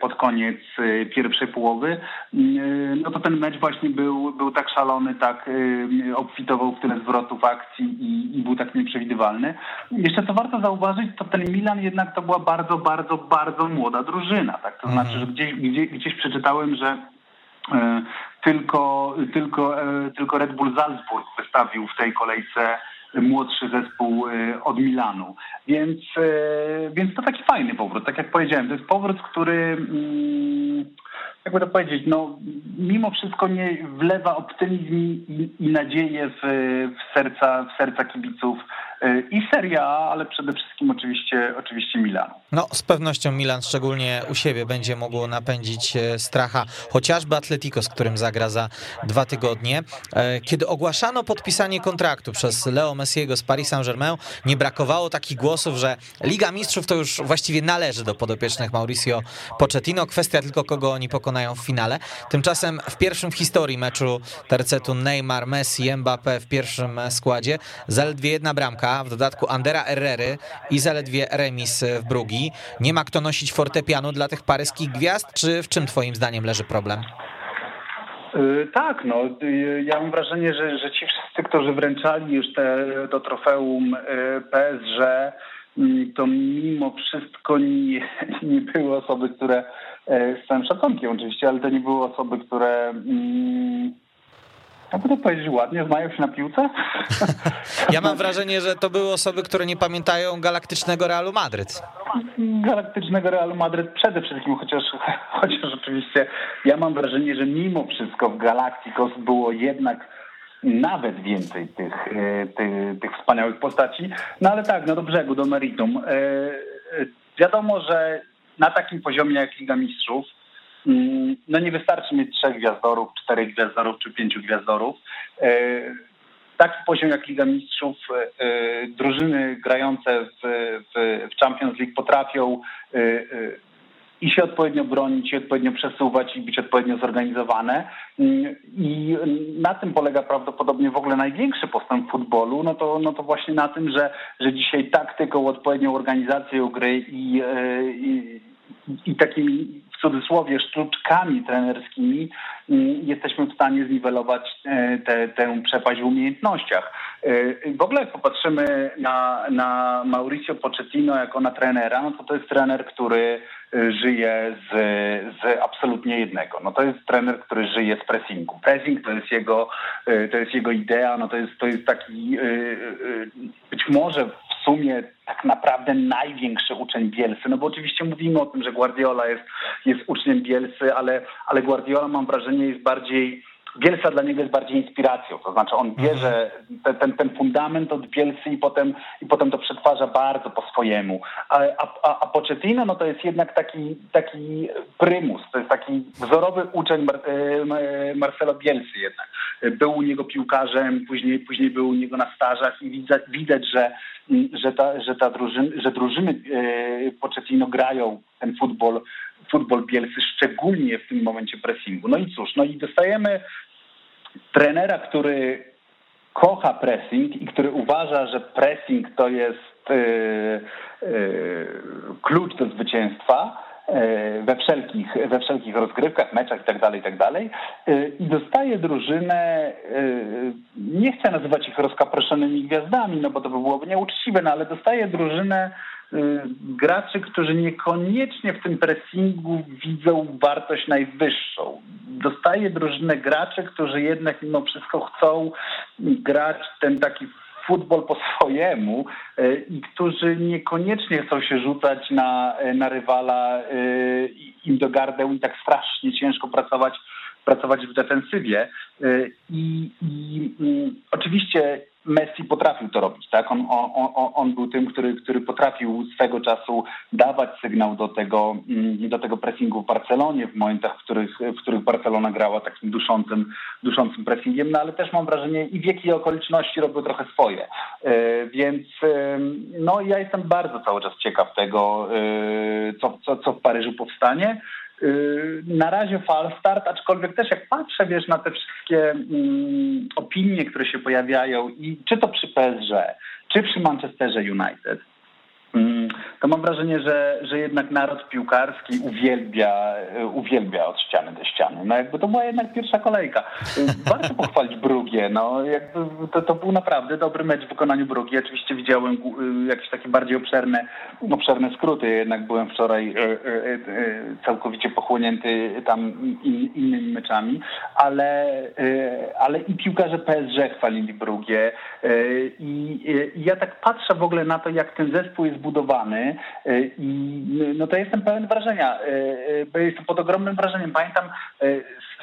pod koniec pierwszej połowy, no to ten mecz właśnie był, był tak szalony, tak obfitował w tyle zwrotów akcji i, i był tak nieprzewidywalny. Jeszcze co warto zauważyć, to ten Milan jednak to była bardzo, bardzo, bardzo młoda drużyna. Tak? To znaczy, że mhm. gdzieś, gdzieś, gdzieś przeczytałem, że e, tylko, tylko, e, tylko Red Bull Salzburg wystawił w tej kolejce młodszy zespół e, od Milanu. Więc, więc to taki fajny powrót. Tak jak powiedziałem, to jest powrót, który mm, jakby to powiedzieć, no mimo wszystko nie wlewa optymizm i, i nadzieję w, w, serca, w serca kibiców Y, i Serie A, ale przede wszystkim oczywiście, oczywiście Milan. No, z pewnością Milan, szczególnie u siebie, będzie mógł napędzić e, stracha chociażby Atletico, z którym zagra za dwa tygodnie. E, kiedy ogłaszano podpisanie kontraktu przez Leo Messiego z Paris Saint-Germain, nie brakowało takich głosów, że Liga Mistrzów to już właściwie należy do podopiecznych Mauricio Pochettino. Kwestia tylko, kogo oni pokonają w finale. Tymczasem w pierwszym w historii meczu tercetu Neymar, Messi, Mbappé w pierwszym składzie zaledwie jedna bramka w dodatku Andera Herrery i zaledwie remis w Brugi. Nie ma kto nosić fortepianu dla tych paryskich gwiazd, czy w czym twoim zdaniem leży problem? Y, tak, no ja mam wrażenie, że, że ci wszyscy, którzy wręczali już te, to trofeum y, PSG, mm, to mimo wszystko nie, nie były osoby, które y, z całym szacunkiem oczywiście, ale to nie były osoby, które mm, jakby to powiedzieć ładnie, znają się na piłce? Ja mam wrażenie, że to były osoby, które nie pamiętają galaktycznego Realu Madryt. Galaktycznego Realu Madryt przede wszystkim, chociaż, chociaż oczywiście ja mam wrażenie, że mimo wszystko w Galacticos było jednak nawet więcej tych, e, tych, tych wspaniałych postaci. No ale tak, no do brzegu, do meritum. E, e, wiadomo, że na takim poziomie jak Liga Mistrzów, Mm, no nie wystarczy mieć trzech gwiazdorów, czterech gwiazdorów czy pięciu gwiazdorów. E, taki poziom jak Liga Mistrzów, e, e, drużyny grające w, w, Champions League potrafią i się odpowiednio bronić, i odpowiednio przesuwać i być odpowiednio zorganizowane. Mm, I na tym polega prawdopodobnie w ogóle największy postęp futbolu, no to, no to właśnie na tym, że, że dzisiaj taktyką, odpowiednią organizacją gry i, i, i takimi w cudzysłowie sztuczkami trenerskimi mm, jesteśmy w stanie zniwelować e, tę przepaść w umiejętnościach. E, w ogóle jak popatrzymy na, na Mauricio Pochettino jako na trenera, no to to jest trener, który e, żyje z, z absolutnie jednego. No to jest trener, który żyje z pressingu. Pressing to jest jego, to jest jego idea, no to jest, to jest taki być może sumie tak naprawdę największy uczeń Bielsy. No bo oczywiście mówimy o tym, że Guardiola jest, jest uczniem Bielsy, ale, ale Guardiola mam wrażenie jest bardziej Bielsa dla niego jest bardziej inspiracją, to znaczy on bierze ten, ten, ten fundament od Bielsy i potem, i potem to przetwarza bardzo po swojemu. A, a, a Pochettino no to jest jednak taki, taki prymus, to jest taki wzorowy uczeń Mar Marcelo Bielsy jednak. Był u niego piłkarzem, później, później był u niego na stażach i widać, widać że, że, ta, że, ta drużyn, że drużyny Pochettino grają ten futbol futbol Bielsy, szczególnie w tym momencie pressingu. No i cóż, no i dostajemy trenera, który kocha pressing i który uważa, że pressing to jest yy, yy, klucz do zwycięstwa we wszelkich, we wszelkich rozgrywkach, meczach itd., tak itd. Tak I dostaje drużynę, nie chcę nazywać ich rozkaproszonymi gwiazdami, no bo to by byłoby nieuczciwe, no ale dostaje drużynę graczy, którzy niekoniecznie w tym pressingu widzą wartość najwyższą. Dostaje drużynę graczy, którzy jednak mimo wszystko chcą grać ten taki futbol po swojemu y, i którzy niekoniecznie chcą się rzucać na, na rywala y, im do gardeł i tak strasznie ciężko pracować pracować w defensywie. I, i mm, oczywiście Messi potrafił to robić, tak? On, on, on był tym, który, który potrafił swego czasu dawać sygnał do tego, mm, do tego pressingu w Barcelonie, w momentach, w których, w których Barcelona grała takim duszącym, duszącym pressingiem, no ale też mam wrażenie i wiek i okoliczności robią trochę swoje. E, więc no ja jestem bardzo cały czas ciekaw tego, e, co, co, co w Paryżu powstanie. Yy, na razie fal start, aczkolwiek też jak patrzę, wiesz, na te wszystkie mm, opinie, które się pojawiają i czy to przy PSG, czy przy Manchesterze United, to mam wrażenie, że, że jednak naród piłkarski uwielbia, uwielbia od ściany do ściany. No jakby to była jednak pierwsza kolejka. Warto pochwalić Brugię. No jakby to, to był naprawdę dobry mecz w wykonaniu Brugi. Oczywiście widziałem jakieś takie bardziej obszerne, obszerne skróty. Jednak byłem wczoraj e, e, e, całkowicie pochłonięty tam innymi meczami, ale, ale i piłkarze PSG chwalili Brugię. I, I ja tak patrzę w ogóle na to, jak ten zespół jest zbudowany e, i no to jestem pełen wrażenia, e, e, bo jestem pod ogromnym wrażeniem. Pamiętam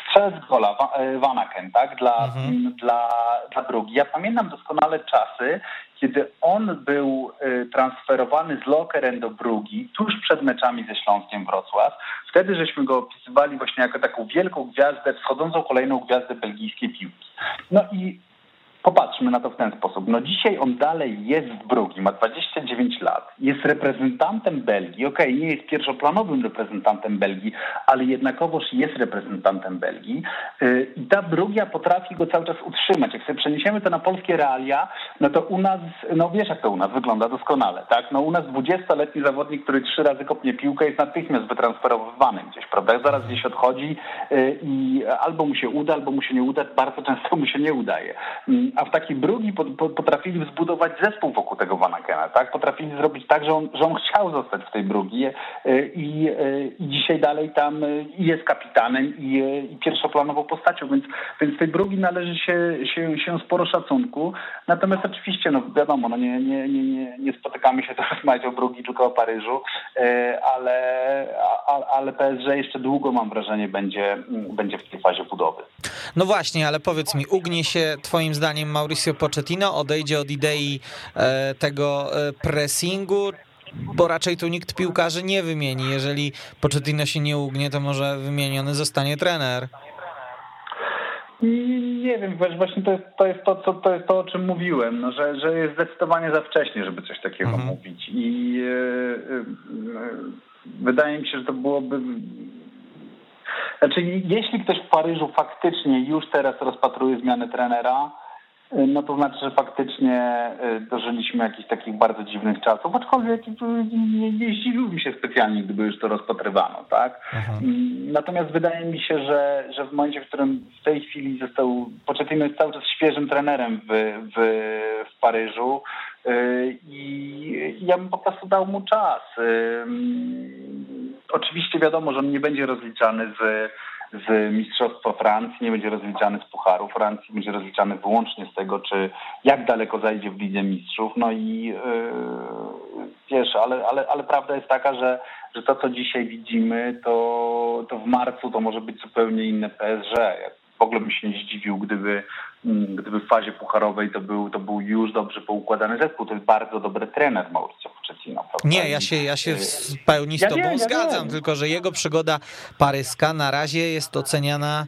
strzelec gola Vanaken, tak, dla, mhm. dla, dla Brugi. Ja pamiętam doskonale czasy, kiedy on był transferowany z Lokeren do Brugi tuż przed meczami ze Śląskiem Wrocław. Wtedy żeśmy go opisywali właśnie jako taką wielką gwiazdę, wschodzącą kolejną gwiazdę belgijskiej piłki. No i Popatrzmy na to w ten sposób. No dzisiaj on dalej jest w Brugi, ma 29 lat, jest reprezentantem Belgii. Okej, okay, nie jest pierwszoplanowym reprezentantem Belgii, ale jednakowoż jest reprezentantem Belgii. Y, I ta Brugia potrafi go cały czas utrzymać. Jak sobie przeniesiemy to na polskie realia, no to u nas, no wiesz jak to u nas wygląda doskonale, tak? No u nas 20-letni zawodnik, który trzy razy kopnie piłkę jest natychmiast wytransferowywany gdzieś, prawda? Zaraz gdzieś odchodzi y, i albo mu się uda, albo mu się nie uda, bardzo często mu się nie udaje mm, a w takiej brugi potrafili zbudować zespół wokół tego Vanakena, tak? Potrafili zrobić tak, że on, że on chciał zostać w tej brugi e, i, e, i dzisiaj dalej tam e, jest kapitanem i, i pierwszoplanową postacią, więc, więc tej brugi należy się, się, się sporo szacunku. Natomiast oczywiście, no wiadomo, no nie, nie, nie, nie spotykamy się teraz o brugi, tylko o Paryżu, ale, ale PSG jeszcze długo mam wrażenie będzie, będzie w tej fazie budowy. No właśnie, ale powiedz mi, ugnie się twoim zdaniem Mauricio Pochettino, odejdzie od idei e, tego e, pressingu, bo raczej tu nikt piłkarzy nie wymieni. Jeżeli Pochettino się nie ugnie, to może wymieniony zostanie trener. Nie wiem, właśnie to jest to, jest to, co, to, jest to o czym mówiłem, no, że, że jest zdecydowanie za wcześnie, żeby coś takiego mhm. mówić. I yy, yy, wydaje mi się, że to byłoby znaczy, jeśli ktoś w Paryżu faktycznie już teraz rozpatruje zmianę trenera, no to znaczy, że faktycznie y, dożyliśmy jakichś takich bardzo dziwnych czasów, aczkolwiek nie, nie zdziwiłbym się specjalnie, gdyby już to rozpatrywano, tak? Aha. Mm, natomiast wydaje mi się, że, że w momencie, w którym w tej chwili został, Pochettino jest cały czas świeżym trenerem w, w, w Paryżu y, i ja bym po prostu dał mu czas. Y, oczywiście wiadomo, że on nie będzie rozliczany z z Mistrzostwa Francji, nie będzie rozliczany z Pucharu Francji, będzie rozliczany wyłącznie z tego, czy jak daleko zajdzie w Lidze Mistrzów. No i yy, wiesz, ale, ale, ale prawda jest taka, że, że to, co dzisiaj widzimy, to, to w marcu to może być zupełnie inne PSG. w ogóle bym się nie zdziwił, gdyby, gdyby w fazie pucharowej to był, to był już dobrze poukładany zespół. To jest bardzo dobry trener Mauricio Pochettino. Nie, ja się, ja się w pełni z Ja tobą wiem, ja zgadzam, wiem. tylko że jego przygoda paryska na razie jest oceniana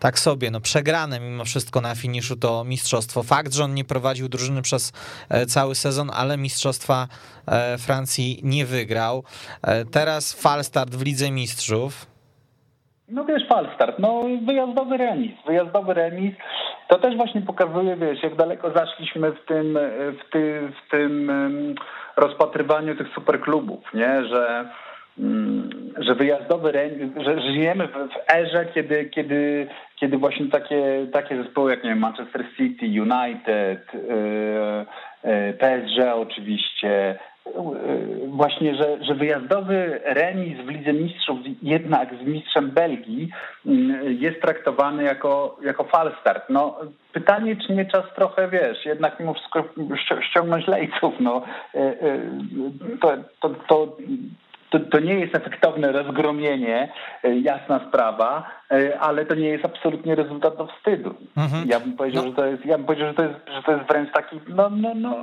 tak sobie, no przegrane mimo wszystko na finiszu to mistrzostwo. Fakt, że on nie prowadził drużyny przez e, cały sezon, ale mistrzostwa e, Francji nie wygrał. E, Teraz falstart w Lidze Mistrzów. No wiesz, falstart, no wyjazdowy remis, wyjazdowy remis, to też właśnie pokazuje, wiesz, jak daleko zaszliśmy w tym, w ty, w tym rozpatrywaniu tych superklubów, nie, że, mm, że wyjazdowy że żyjemy w, erze, kiedy, kiedy, kiedy właśnie takie, takie zespoły jak, nie wiem, Manchester City, United, yy, yy, PSG oczywiście, właśnie, że, że wyjazdowy remis w Lidze Mistrzów jednak z mistrzem Belgii mm, jest traktowany jako, jako falstart. No, pytanie, czy nie czas trochę, wiesz, jednak mimo wszystko ści- ściągnąć lejców, no, yy, yy, to, to, to to, to nie jest efektowne rozgromienie, jasna sprawa, ale to nie jest absolutnie rezultat do wstydu. Mhm. Ja bym powiedział, No. że to jest, ja bym powiedział, że to jest, że to jest wręcz taki, no, no, no,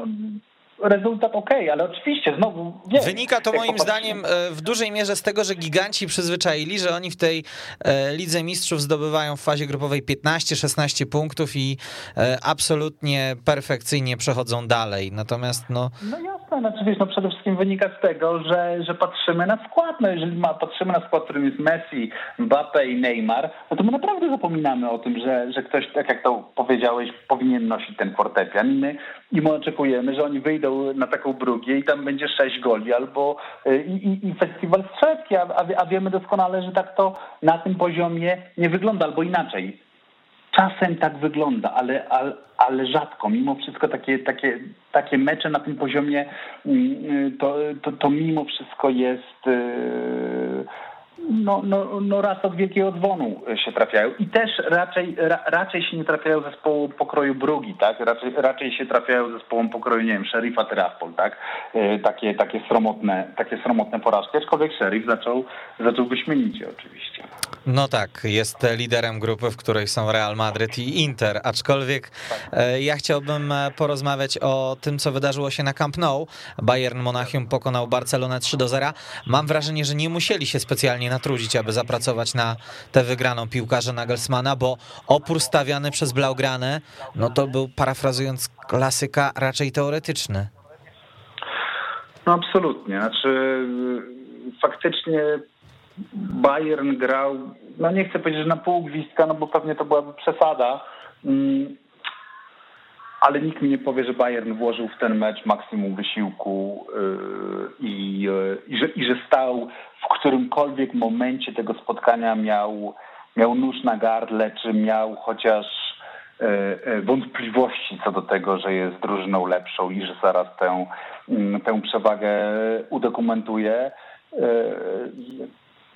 rezultat okej, ale oczywiście znowu wiesz, Wynika to moim zdaniem e, w dużej mierze z tego, że giganci przyzwyczaili, że oni w tej e, Lidze Mistrzów zdobywają w fazie grupowej 15-16 punktów i e, absolutnie perfekcyjnie przechodzą dalej. Natomiast no, No jasne, znaczy wiesz, no przede wszystkim wynika z tego, że, że patrzymy na skład. No jeżeli ma, patrzymy na skład, którym jest Messi, Mbappe i Neymar, no to my naprawdę zapominamy o tym, że, że ktoś, tak jak to powiedziałeś, powinien nosić ten fortepian. I my, i my oczekujemy, że oni wyjdą na taką brugię i tam będzie sześć goli albo y, i, i, i festiwal strzelecki, a, a, wie- a wiemy doskonale, że tak to na tym poziomie nie wygląda, albo inaczej. Czasem tak wygląda, ale, ale, ale rzadko. Mimo wszystko takie, takie, takie mecze na tym poziomie mm, to, to, to mimo wszystko jest yy, no, no, no raz od wielkiego dzwonu się trafiają. I też raczej, ra, raczej się nie trafiają zespołu pokroju Brugi, tak? Raczej, raczej się trafiają zespołom pokroju, nie wiem, Szeryfa Tiraspol, tak? Yy, takie, takie, sromotne, takie sromotne porażki. Aczkolwiek Szeryf zaczął, zaczął wyśmienicie oczywiście. No tak, jest liderem grupy, w której są Real Madryt i Inter, aczkolwiek e, ja chciałbym e, porozmawiać o tym, co wydarzyło się na Camp Nou. Bayern Monachium pokonał Barcelonę 3 do 0. Mam wrażenie, że nie musieli się specjalnie natrudzić, aby zapracować na tę wygraną piłkarze Nagelsmana, bo opór stawiany przez Blaugrane, no to był, parafrazując klasyka, raczej teoretyczny. No absolutnie. Znaczy y, faktycznie Bayern grał, no nie chcę powiedzieć, że na pół gwizdka, no bo pewnie to byłaby przesada, mm, ale nikt mi nie powie, że Bayern włożył w ten mecz maksimum wysiłku y, i, y, i, że, i że stał w którymkolwiek momencie tego spotkania miał, miał nóż na gardle, czy miał chociaż e, wątpliwości co do tego, że jest drużyną lepszą i że zaraz tę, mm, tę przewagę udokumentuje.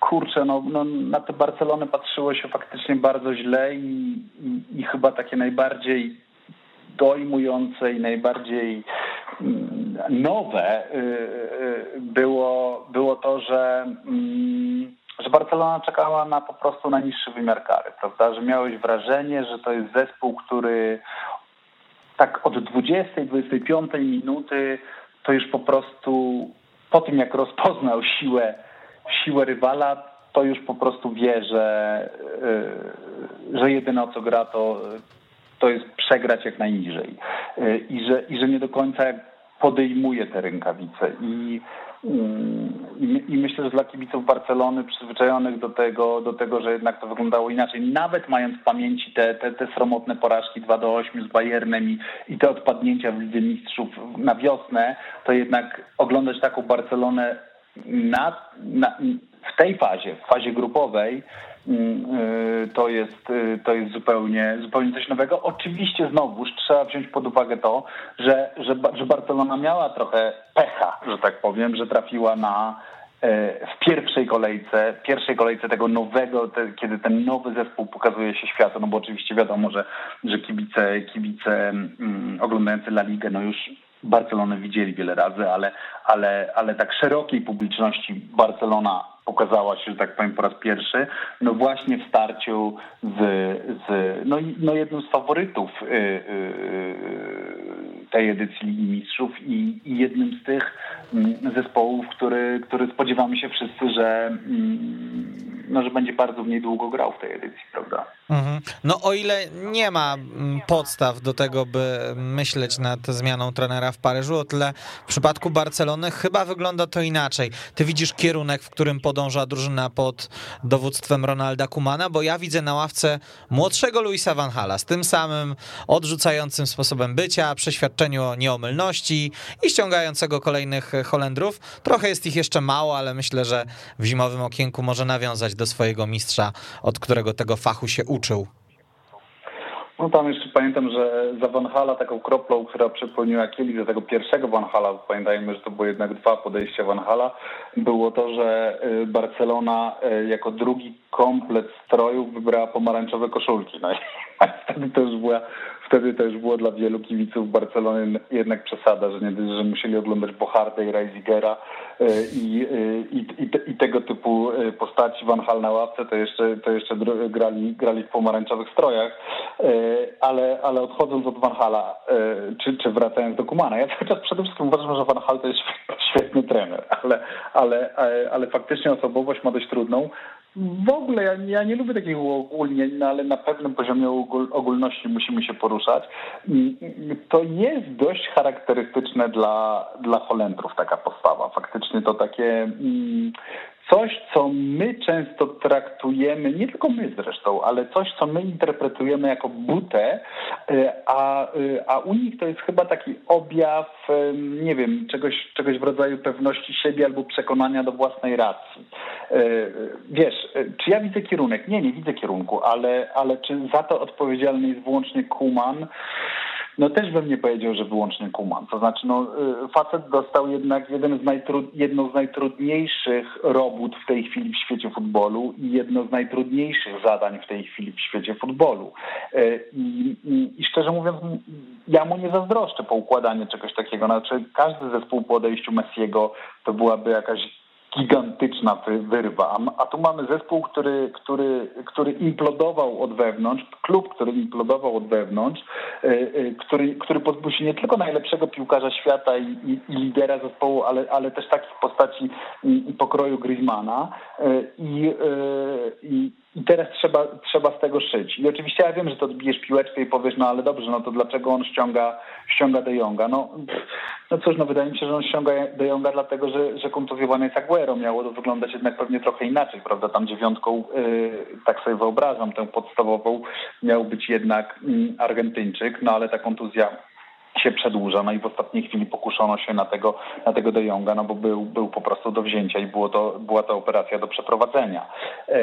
Kurczę, no, no na tę Barcelonę patrzyło się faktycznie bardzo źle i, i, i chyba takie najbardziej dojmujące i najbardziej mm, nowe y, y, było, było to, że, mm, że Barcelona czekała na po prostu na wymiar kary, prawda? Że miałeś wrażenie, że to jest zespół, który tak od 20-25 minuty to już po prostu po tym jak rozpoznał siłę, siłę rywala, to już po prostu wie, że, y, że jedyne o co gra to, to jest przegrać jak najniżej. Y, i że, i że nie do końca podejmuje te rękawice. I, mm, i, i myślę, że dla kibiców Barcelony przyzwyczajonych do tego, do tego, że jednak to wyglądało inaczej, nawet mając w pamięci te, te, te sromotne porażki 2 do 8 z Bayernem i, i te odpadnięcia w Lidze Mistrzów na wiosnę, to jednak oglądać taką Barcelonę na, na, w tej fazie, w fazie grupowej, mm, y, to jest, y, to jest zupełnie, zupełnie coś nowego. Oczywiście znowuż trzeba wziąć pod uwagę to, że, że, że Barcelona miała trochę pecha, że tak powiem, że trafiła na e, w pierwszej kolejce, pierwszej kolejce tego nowego, te, kiedy ten nowy zespół pokazuje się światu, no bo oczywiście wiadomo, że, że kibice, kibice mm, oglądający La Ligę, no już Barcelonę widzieli wiele razy, ale, ale, ale tak szerokiej publiczności Barcelona pokazała się, że tak powiem, po raz pierwszy, no właśnie w starciu z, z no, no jednym z faworytów y, y, y, tej edycji Ligi Mistrzów i, i jednym z tych mm, zespołów, który, który spodziewamy się wszyscy, że, mm, no, że będzie bardzo w niej długo grał w tej edycji, prawda? Mhm. No o ile nie ma mm, podstaw do tego, by myśleć nad zmianą trenera w Paryżu, o tyle w przypadku Barcelony chyba wygląda to inaczej. Ty widzisz kierunek, w którym podąża drużyna pod dowództwem Ronalda Kumana, bo ja widzę na ławce młodszego Luisa Van Hala z tym samym odrzucającym sposobem bycia, przeświadczeniu o nieomylności i ściągającego kolejnych Holendrów. Trochę jest ich jeszcze mało, ale myślę, że w zimowym okienku może nawiązać do swojego mistrza, od którego tego fachu się uczył. No tam jeszcze pamiętam, że za Van Hala taką kroplą, która przepełniła kielich do tego pierwszego Van Hala, pamiętajmy, że to było jednak dwa podejścia Van Hala, było to, że y, Barcelona y, jako drugi komplet strojów wybrała pomarańczowe koszulki. No i wtedy to już była wtedy to już było dla wielu kibiców Barcelony jednak przesada, że nie że musieli oglądać Bochardę i Reizigera e, i, e, i, i, i, tego typu e, postaci Van Hal na ławce, to jeszcze, to jeszcze grali, grali w pomarańczowych strojach, ale, ale odchodząc od Van Hala, czy, czy wracając do Kumana, ja cały czas przede wszystkim uważam, że Van Hal to jest świetny trener, ale, ale, ale faktycznie osobowość ma dość trudną. W ogóle ja, ja nie lubię takich uogólnień, no ale na pewnym poziomie ogólności musimy się poruszać. To jest dość charakterystyczne dla, dla Holendrów taka postawa. Faktycznie to takie mm, coś, co my często traktujemy, nie tylko my zresztą, ale coś, co my interpretujemy jako butę, e, a, e, a u nich to jest chyba taki objaw, e, nie wiem, czegoś, czegoś w rodzaju pewności siebie albo przekonania do własnej racji. Wiesz, czy ja widzę kierunek? Nie, nie widzę kierunku, ale, ale czy za to odpowiedzialny jest wyłącznie Kuman? No też bym nie powiedział, że wyłącznie Kuman. To znaczy, no, y, facet dostał jednak jeden z najtrud, jedną z najtrudniejszych robót w tej chwili w świecie futbolu i jedno z najtrudniejszych zadań w tej chwili w świecie futbolu. Y, I, i, i szczerze mówiąc, ja mu nie zazdroszczę po układaniu czegoś takiego. Znaczy, każdy zespół po odejściu Messiego to byłaby jakaś gigantyczna wyrwa. A tu mamy zespół, który, który, który implodował od wewnątrz, klub, który implodował od wewnątrz, e, e, który, który pozbył nie tylko najlepszego piłkarza świata i, i, i lidera zespołu, ale, ale też takich postaci pokroju Griezmana. E, I, i, i teraz trzeba, trzeba z tego szyć. I oczywiście ja wiem, że to odbijesz piłeczkę i powiesz, no ale dobrze, no to dlaczego on ściąga, ściąga De Jonga? No, no cóż, no wydaje mi się, że on ściąga De Jonga dlatego, że, że kontuzjowany jest Aguero. Miało to wyglądać jednak pewnie trochę inaczej, prawda? Tam dziewiątką, yy, tak sobie wyobrażam, tę podstawową miał być jednak yy, Argentyńczyk, no ale ta kontuzja się przedłuża, no i w ostatniej chwili pokuszono się na tego, na tego De Jonga, no bo był, był po prostu do wzięcia i było to, była to operacja do przeprowadzenia. E,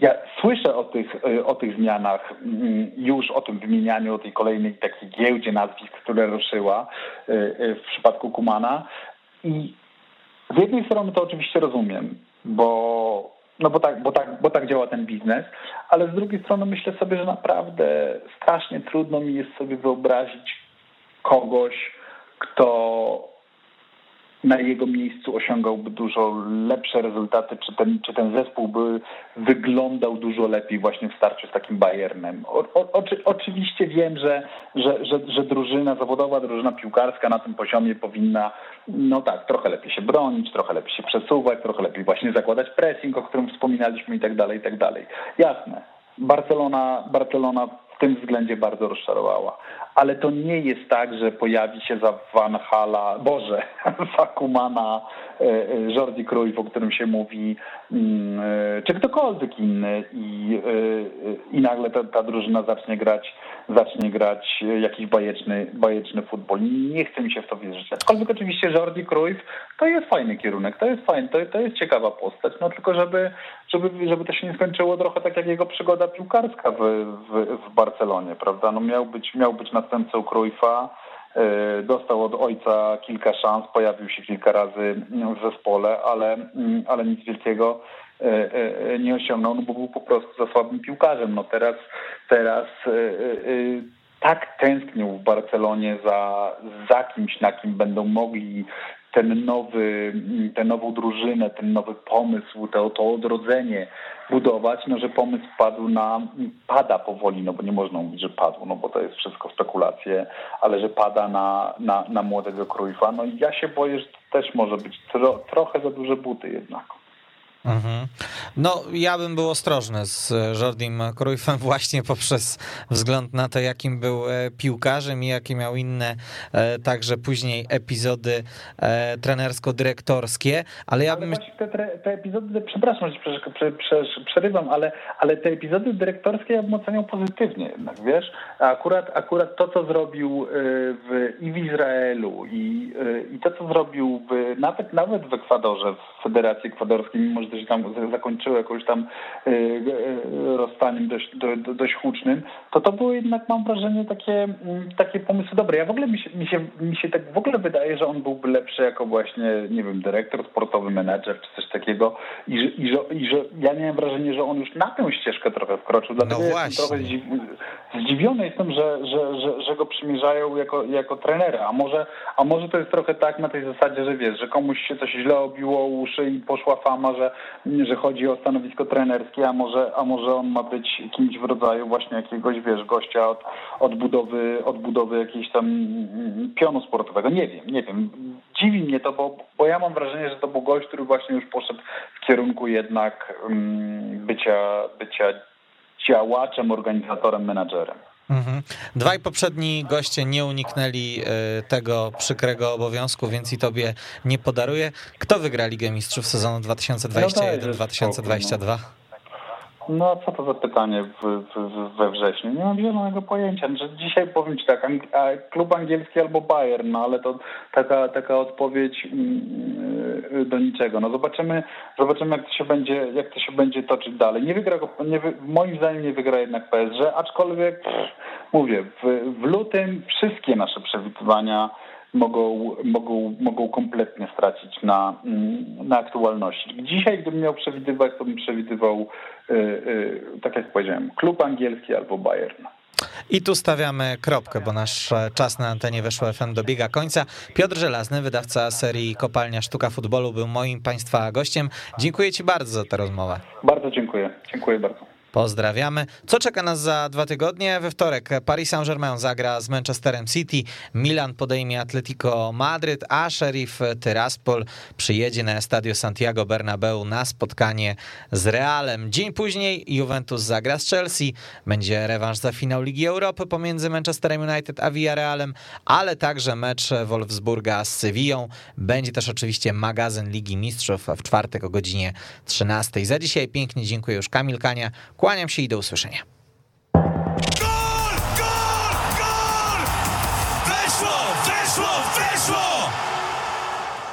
ja słyszę o tych, o tych zmianach, mm, już o tym wymienianiu, tej kolejnej takiej giełdzie nazwisk, które ruszyła w przypadku Kumana. I z jednej strony to oczywiście rozumiem, bo no bo tak, bo, tak, bo tak działa ten biznes, ale z drugiej strony myślę sobie, że naprawdę strasznie trudno mi jest sobie wyobrazić kogoś, kto na jego miejscu osiągałby dużo lepsze rezultaty, czy ten, czy ten zespół by wyglądał dużo lepiej właśnie w starciu z takim Bayernem. O, o, oczy, oczywiście wiem, że, że, że, że drużyna zawodowa, drużyna piłkarska na tym poziomie powinna, no tak, trochę lepiej się bronić, trochę lepiej się przesuwać, trochę lepiej właśnie zakładać pressing, o którym wspominaliśmy i tak dalej, i tak dalej. Jasne. Barcelona, Barcelona w tym względzie bardzo rozczarowała. Ale to nie jest tak, że pojawi się za Van Hala, Boże, za Kumana e, e, Jordi Cruyff, o którym się mówi, mm, e, czy ktokolwiek inny i, i nagle ta, ta drużyna zacznie grać, zacznie grać jakiś bajeczny, bajeczny futbol. Nie chce mi się w to wierzyć. Aczkolwiek oczywiście Jordi Cruyff to jest fajny kierunek, to jest fajny, to, to jest ciekawa postać, no tylko żeby, żeby, żeby to się nie skończyło trochę tak jak jego przygoda piłkarska w, w, w Barcelonie, prawda? No miał być, miał być następcą Cruyffa, e, dostał od ojca kilka szans, pojawił się kilka razy w zespole, ale, mm, ale nic wielkiego e, e, nie osiągnął, no bo był po prostu za słabym piłkarzem. No teraz, teraz tak tęsknił w Barcelonie za, za kimś, na kim będą mogli ten nowy, tę nową drużynę, ten nowy pomysł, to, to odrodzenie budować, no że pomysł padł na, pada powoli, no bo nie można mówić, że padł, no bo to jest wszystko spekulacje, ale że pada na, na, na młodego Cruyffa. No i ja się boję, że to też może być tro, trochę za duże buty jednak. Mhm. No, ja bym był ostrożny z Jordim Cruyffem właśnie poprzez wzgląd na to, jakim był e, piłkarzem i jakie miał inne e, także później epizody e, trenersko-dyrektorskie, ale ja bym... Ale te, te, epizody, przepraszam, że prze, prze, przerywam, ale, ale te epizody dyrektorskie ja bym oceniał pozytywnie jednak, wiesz? Akurat, akurat to, co zrobił w, i w Izraelu i, i to, co zrobił w, nawet, nawet w Ekwadorze, w Federacji Ekwadorskiej, mimo że się tam zakończyło jakąś tam y, y, rozstaniem dość, do, dość hucznym, to to było jednak, mam wrażenie, takie, mm, takie pomysły dobre. Ja w ogóle mi się, mi, się, mi się tak w ogóle wydaje, że on byłby lepszy jako właśnie, nie wiem, dyrektor sportowy, menedżer czy coś takiego i że, i że, i że ja miałem wrażenie, że on już na tę ścieżkę trochę wkroczył, dlatego no jestem trochę zdziwiony jestem, że, że, że, że go przymierzają jako, jako trenera, a może, a może to jest trochę tak na tej zasadzie, że wiesz, że komuś się coś źle obiło uszy i poszła fama, że że chodzi o stanowisko trenerskie, a może, a może on ma być kimś w rodzaju właśnie jakiegoś, wiesz, gościa od, od, budowy, od budowy tam pionu sportowego. Nie wiem, nie wiem. Dziwi mnie to, bo, bo ja mam wrażenie, że to był gość, który właśnie już poszedł w kierunku jednak um, bycia, bycia działaczem, organizatorem, menadżerem. Mhm. Dwaj poprzedni goście nie uniknęli e, tego przykrego obowiązku, więc i tobie nie podaruję. Kto wygra Ligę Mistrzów sezonu 2021-2022? No co to za pytanie w, w, we wrześniu? Nie mam zielonego pojęcia. Że dzisiaj powiem ci tak, klub angielski albo Bayern, no ale to taka, taka odpowiedź mm, do niczego. No zobaczymy, zobaczymy jak to się będzie, jak to się będzie toczyć dalej. Nie wygra nie, moim zdaniem nie wygra jednak PSG, aczkolwiek pff, mówię, w, w lutym wszystkie nasze przewidywania mogą, mogą, mogą kompletnie stracić na, na aktualności. Dzisiaj, gdybym miał przewidywać, to bym przewidywał, yy, yy, tak jak powiedziałem, klub angielski albo Bayern. I tu stawiamy kropkę, bo nasz czas na antenie Weszło FM dobiega końca. Piotr Żelazny, wydawca serii Kopalnia Sztuka Futbolu, był moim Państwa gościem. Dziękuję Ci bardzo za tę rozmowę. Bardzo dziękuję. Dziękuję bardzo. Pozdrawiamy. Co czeka nas za dwa tygodnie? We wtorek Paris Saint-Germain zagra z Manchesterem City, Milan podejmie Atletico Madryt, a Sheriff Tyraspol przyjedzie na Estadio Santiago Bernabeu na spotkanie z Realem. Dzień później Juventus zagra z Chelsea, będzie rewanż za finał Ligi Europy pomiędzy Manchesterem United a Villarrealem, ale także mecz Wolfsburga z Sevillą. Będzie też oczywiście magazyn Ligi Mistrzów w czwartek o godzinie 13. Za dzisiaj pięknie dziękuję już Kamil Kania. Kłaniam się i do usłyszenia.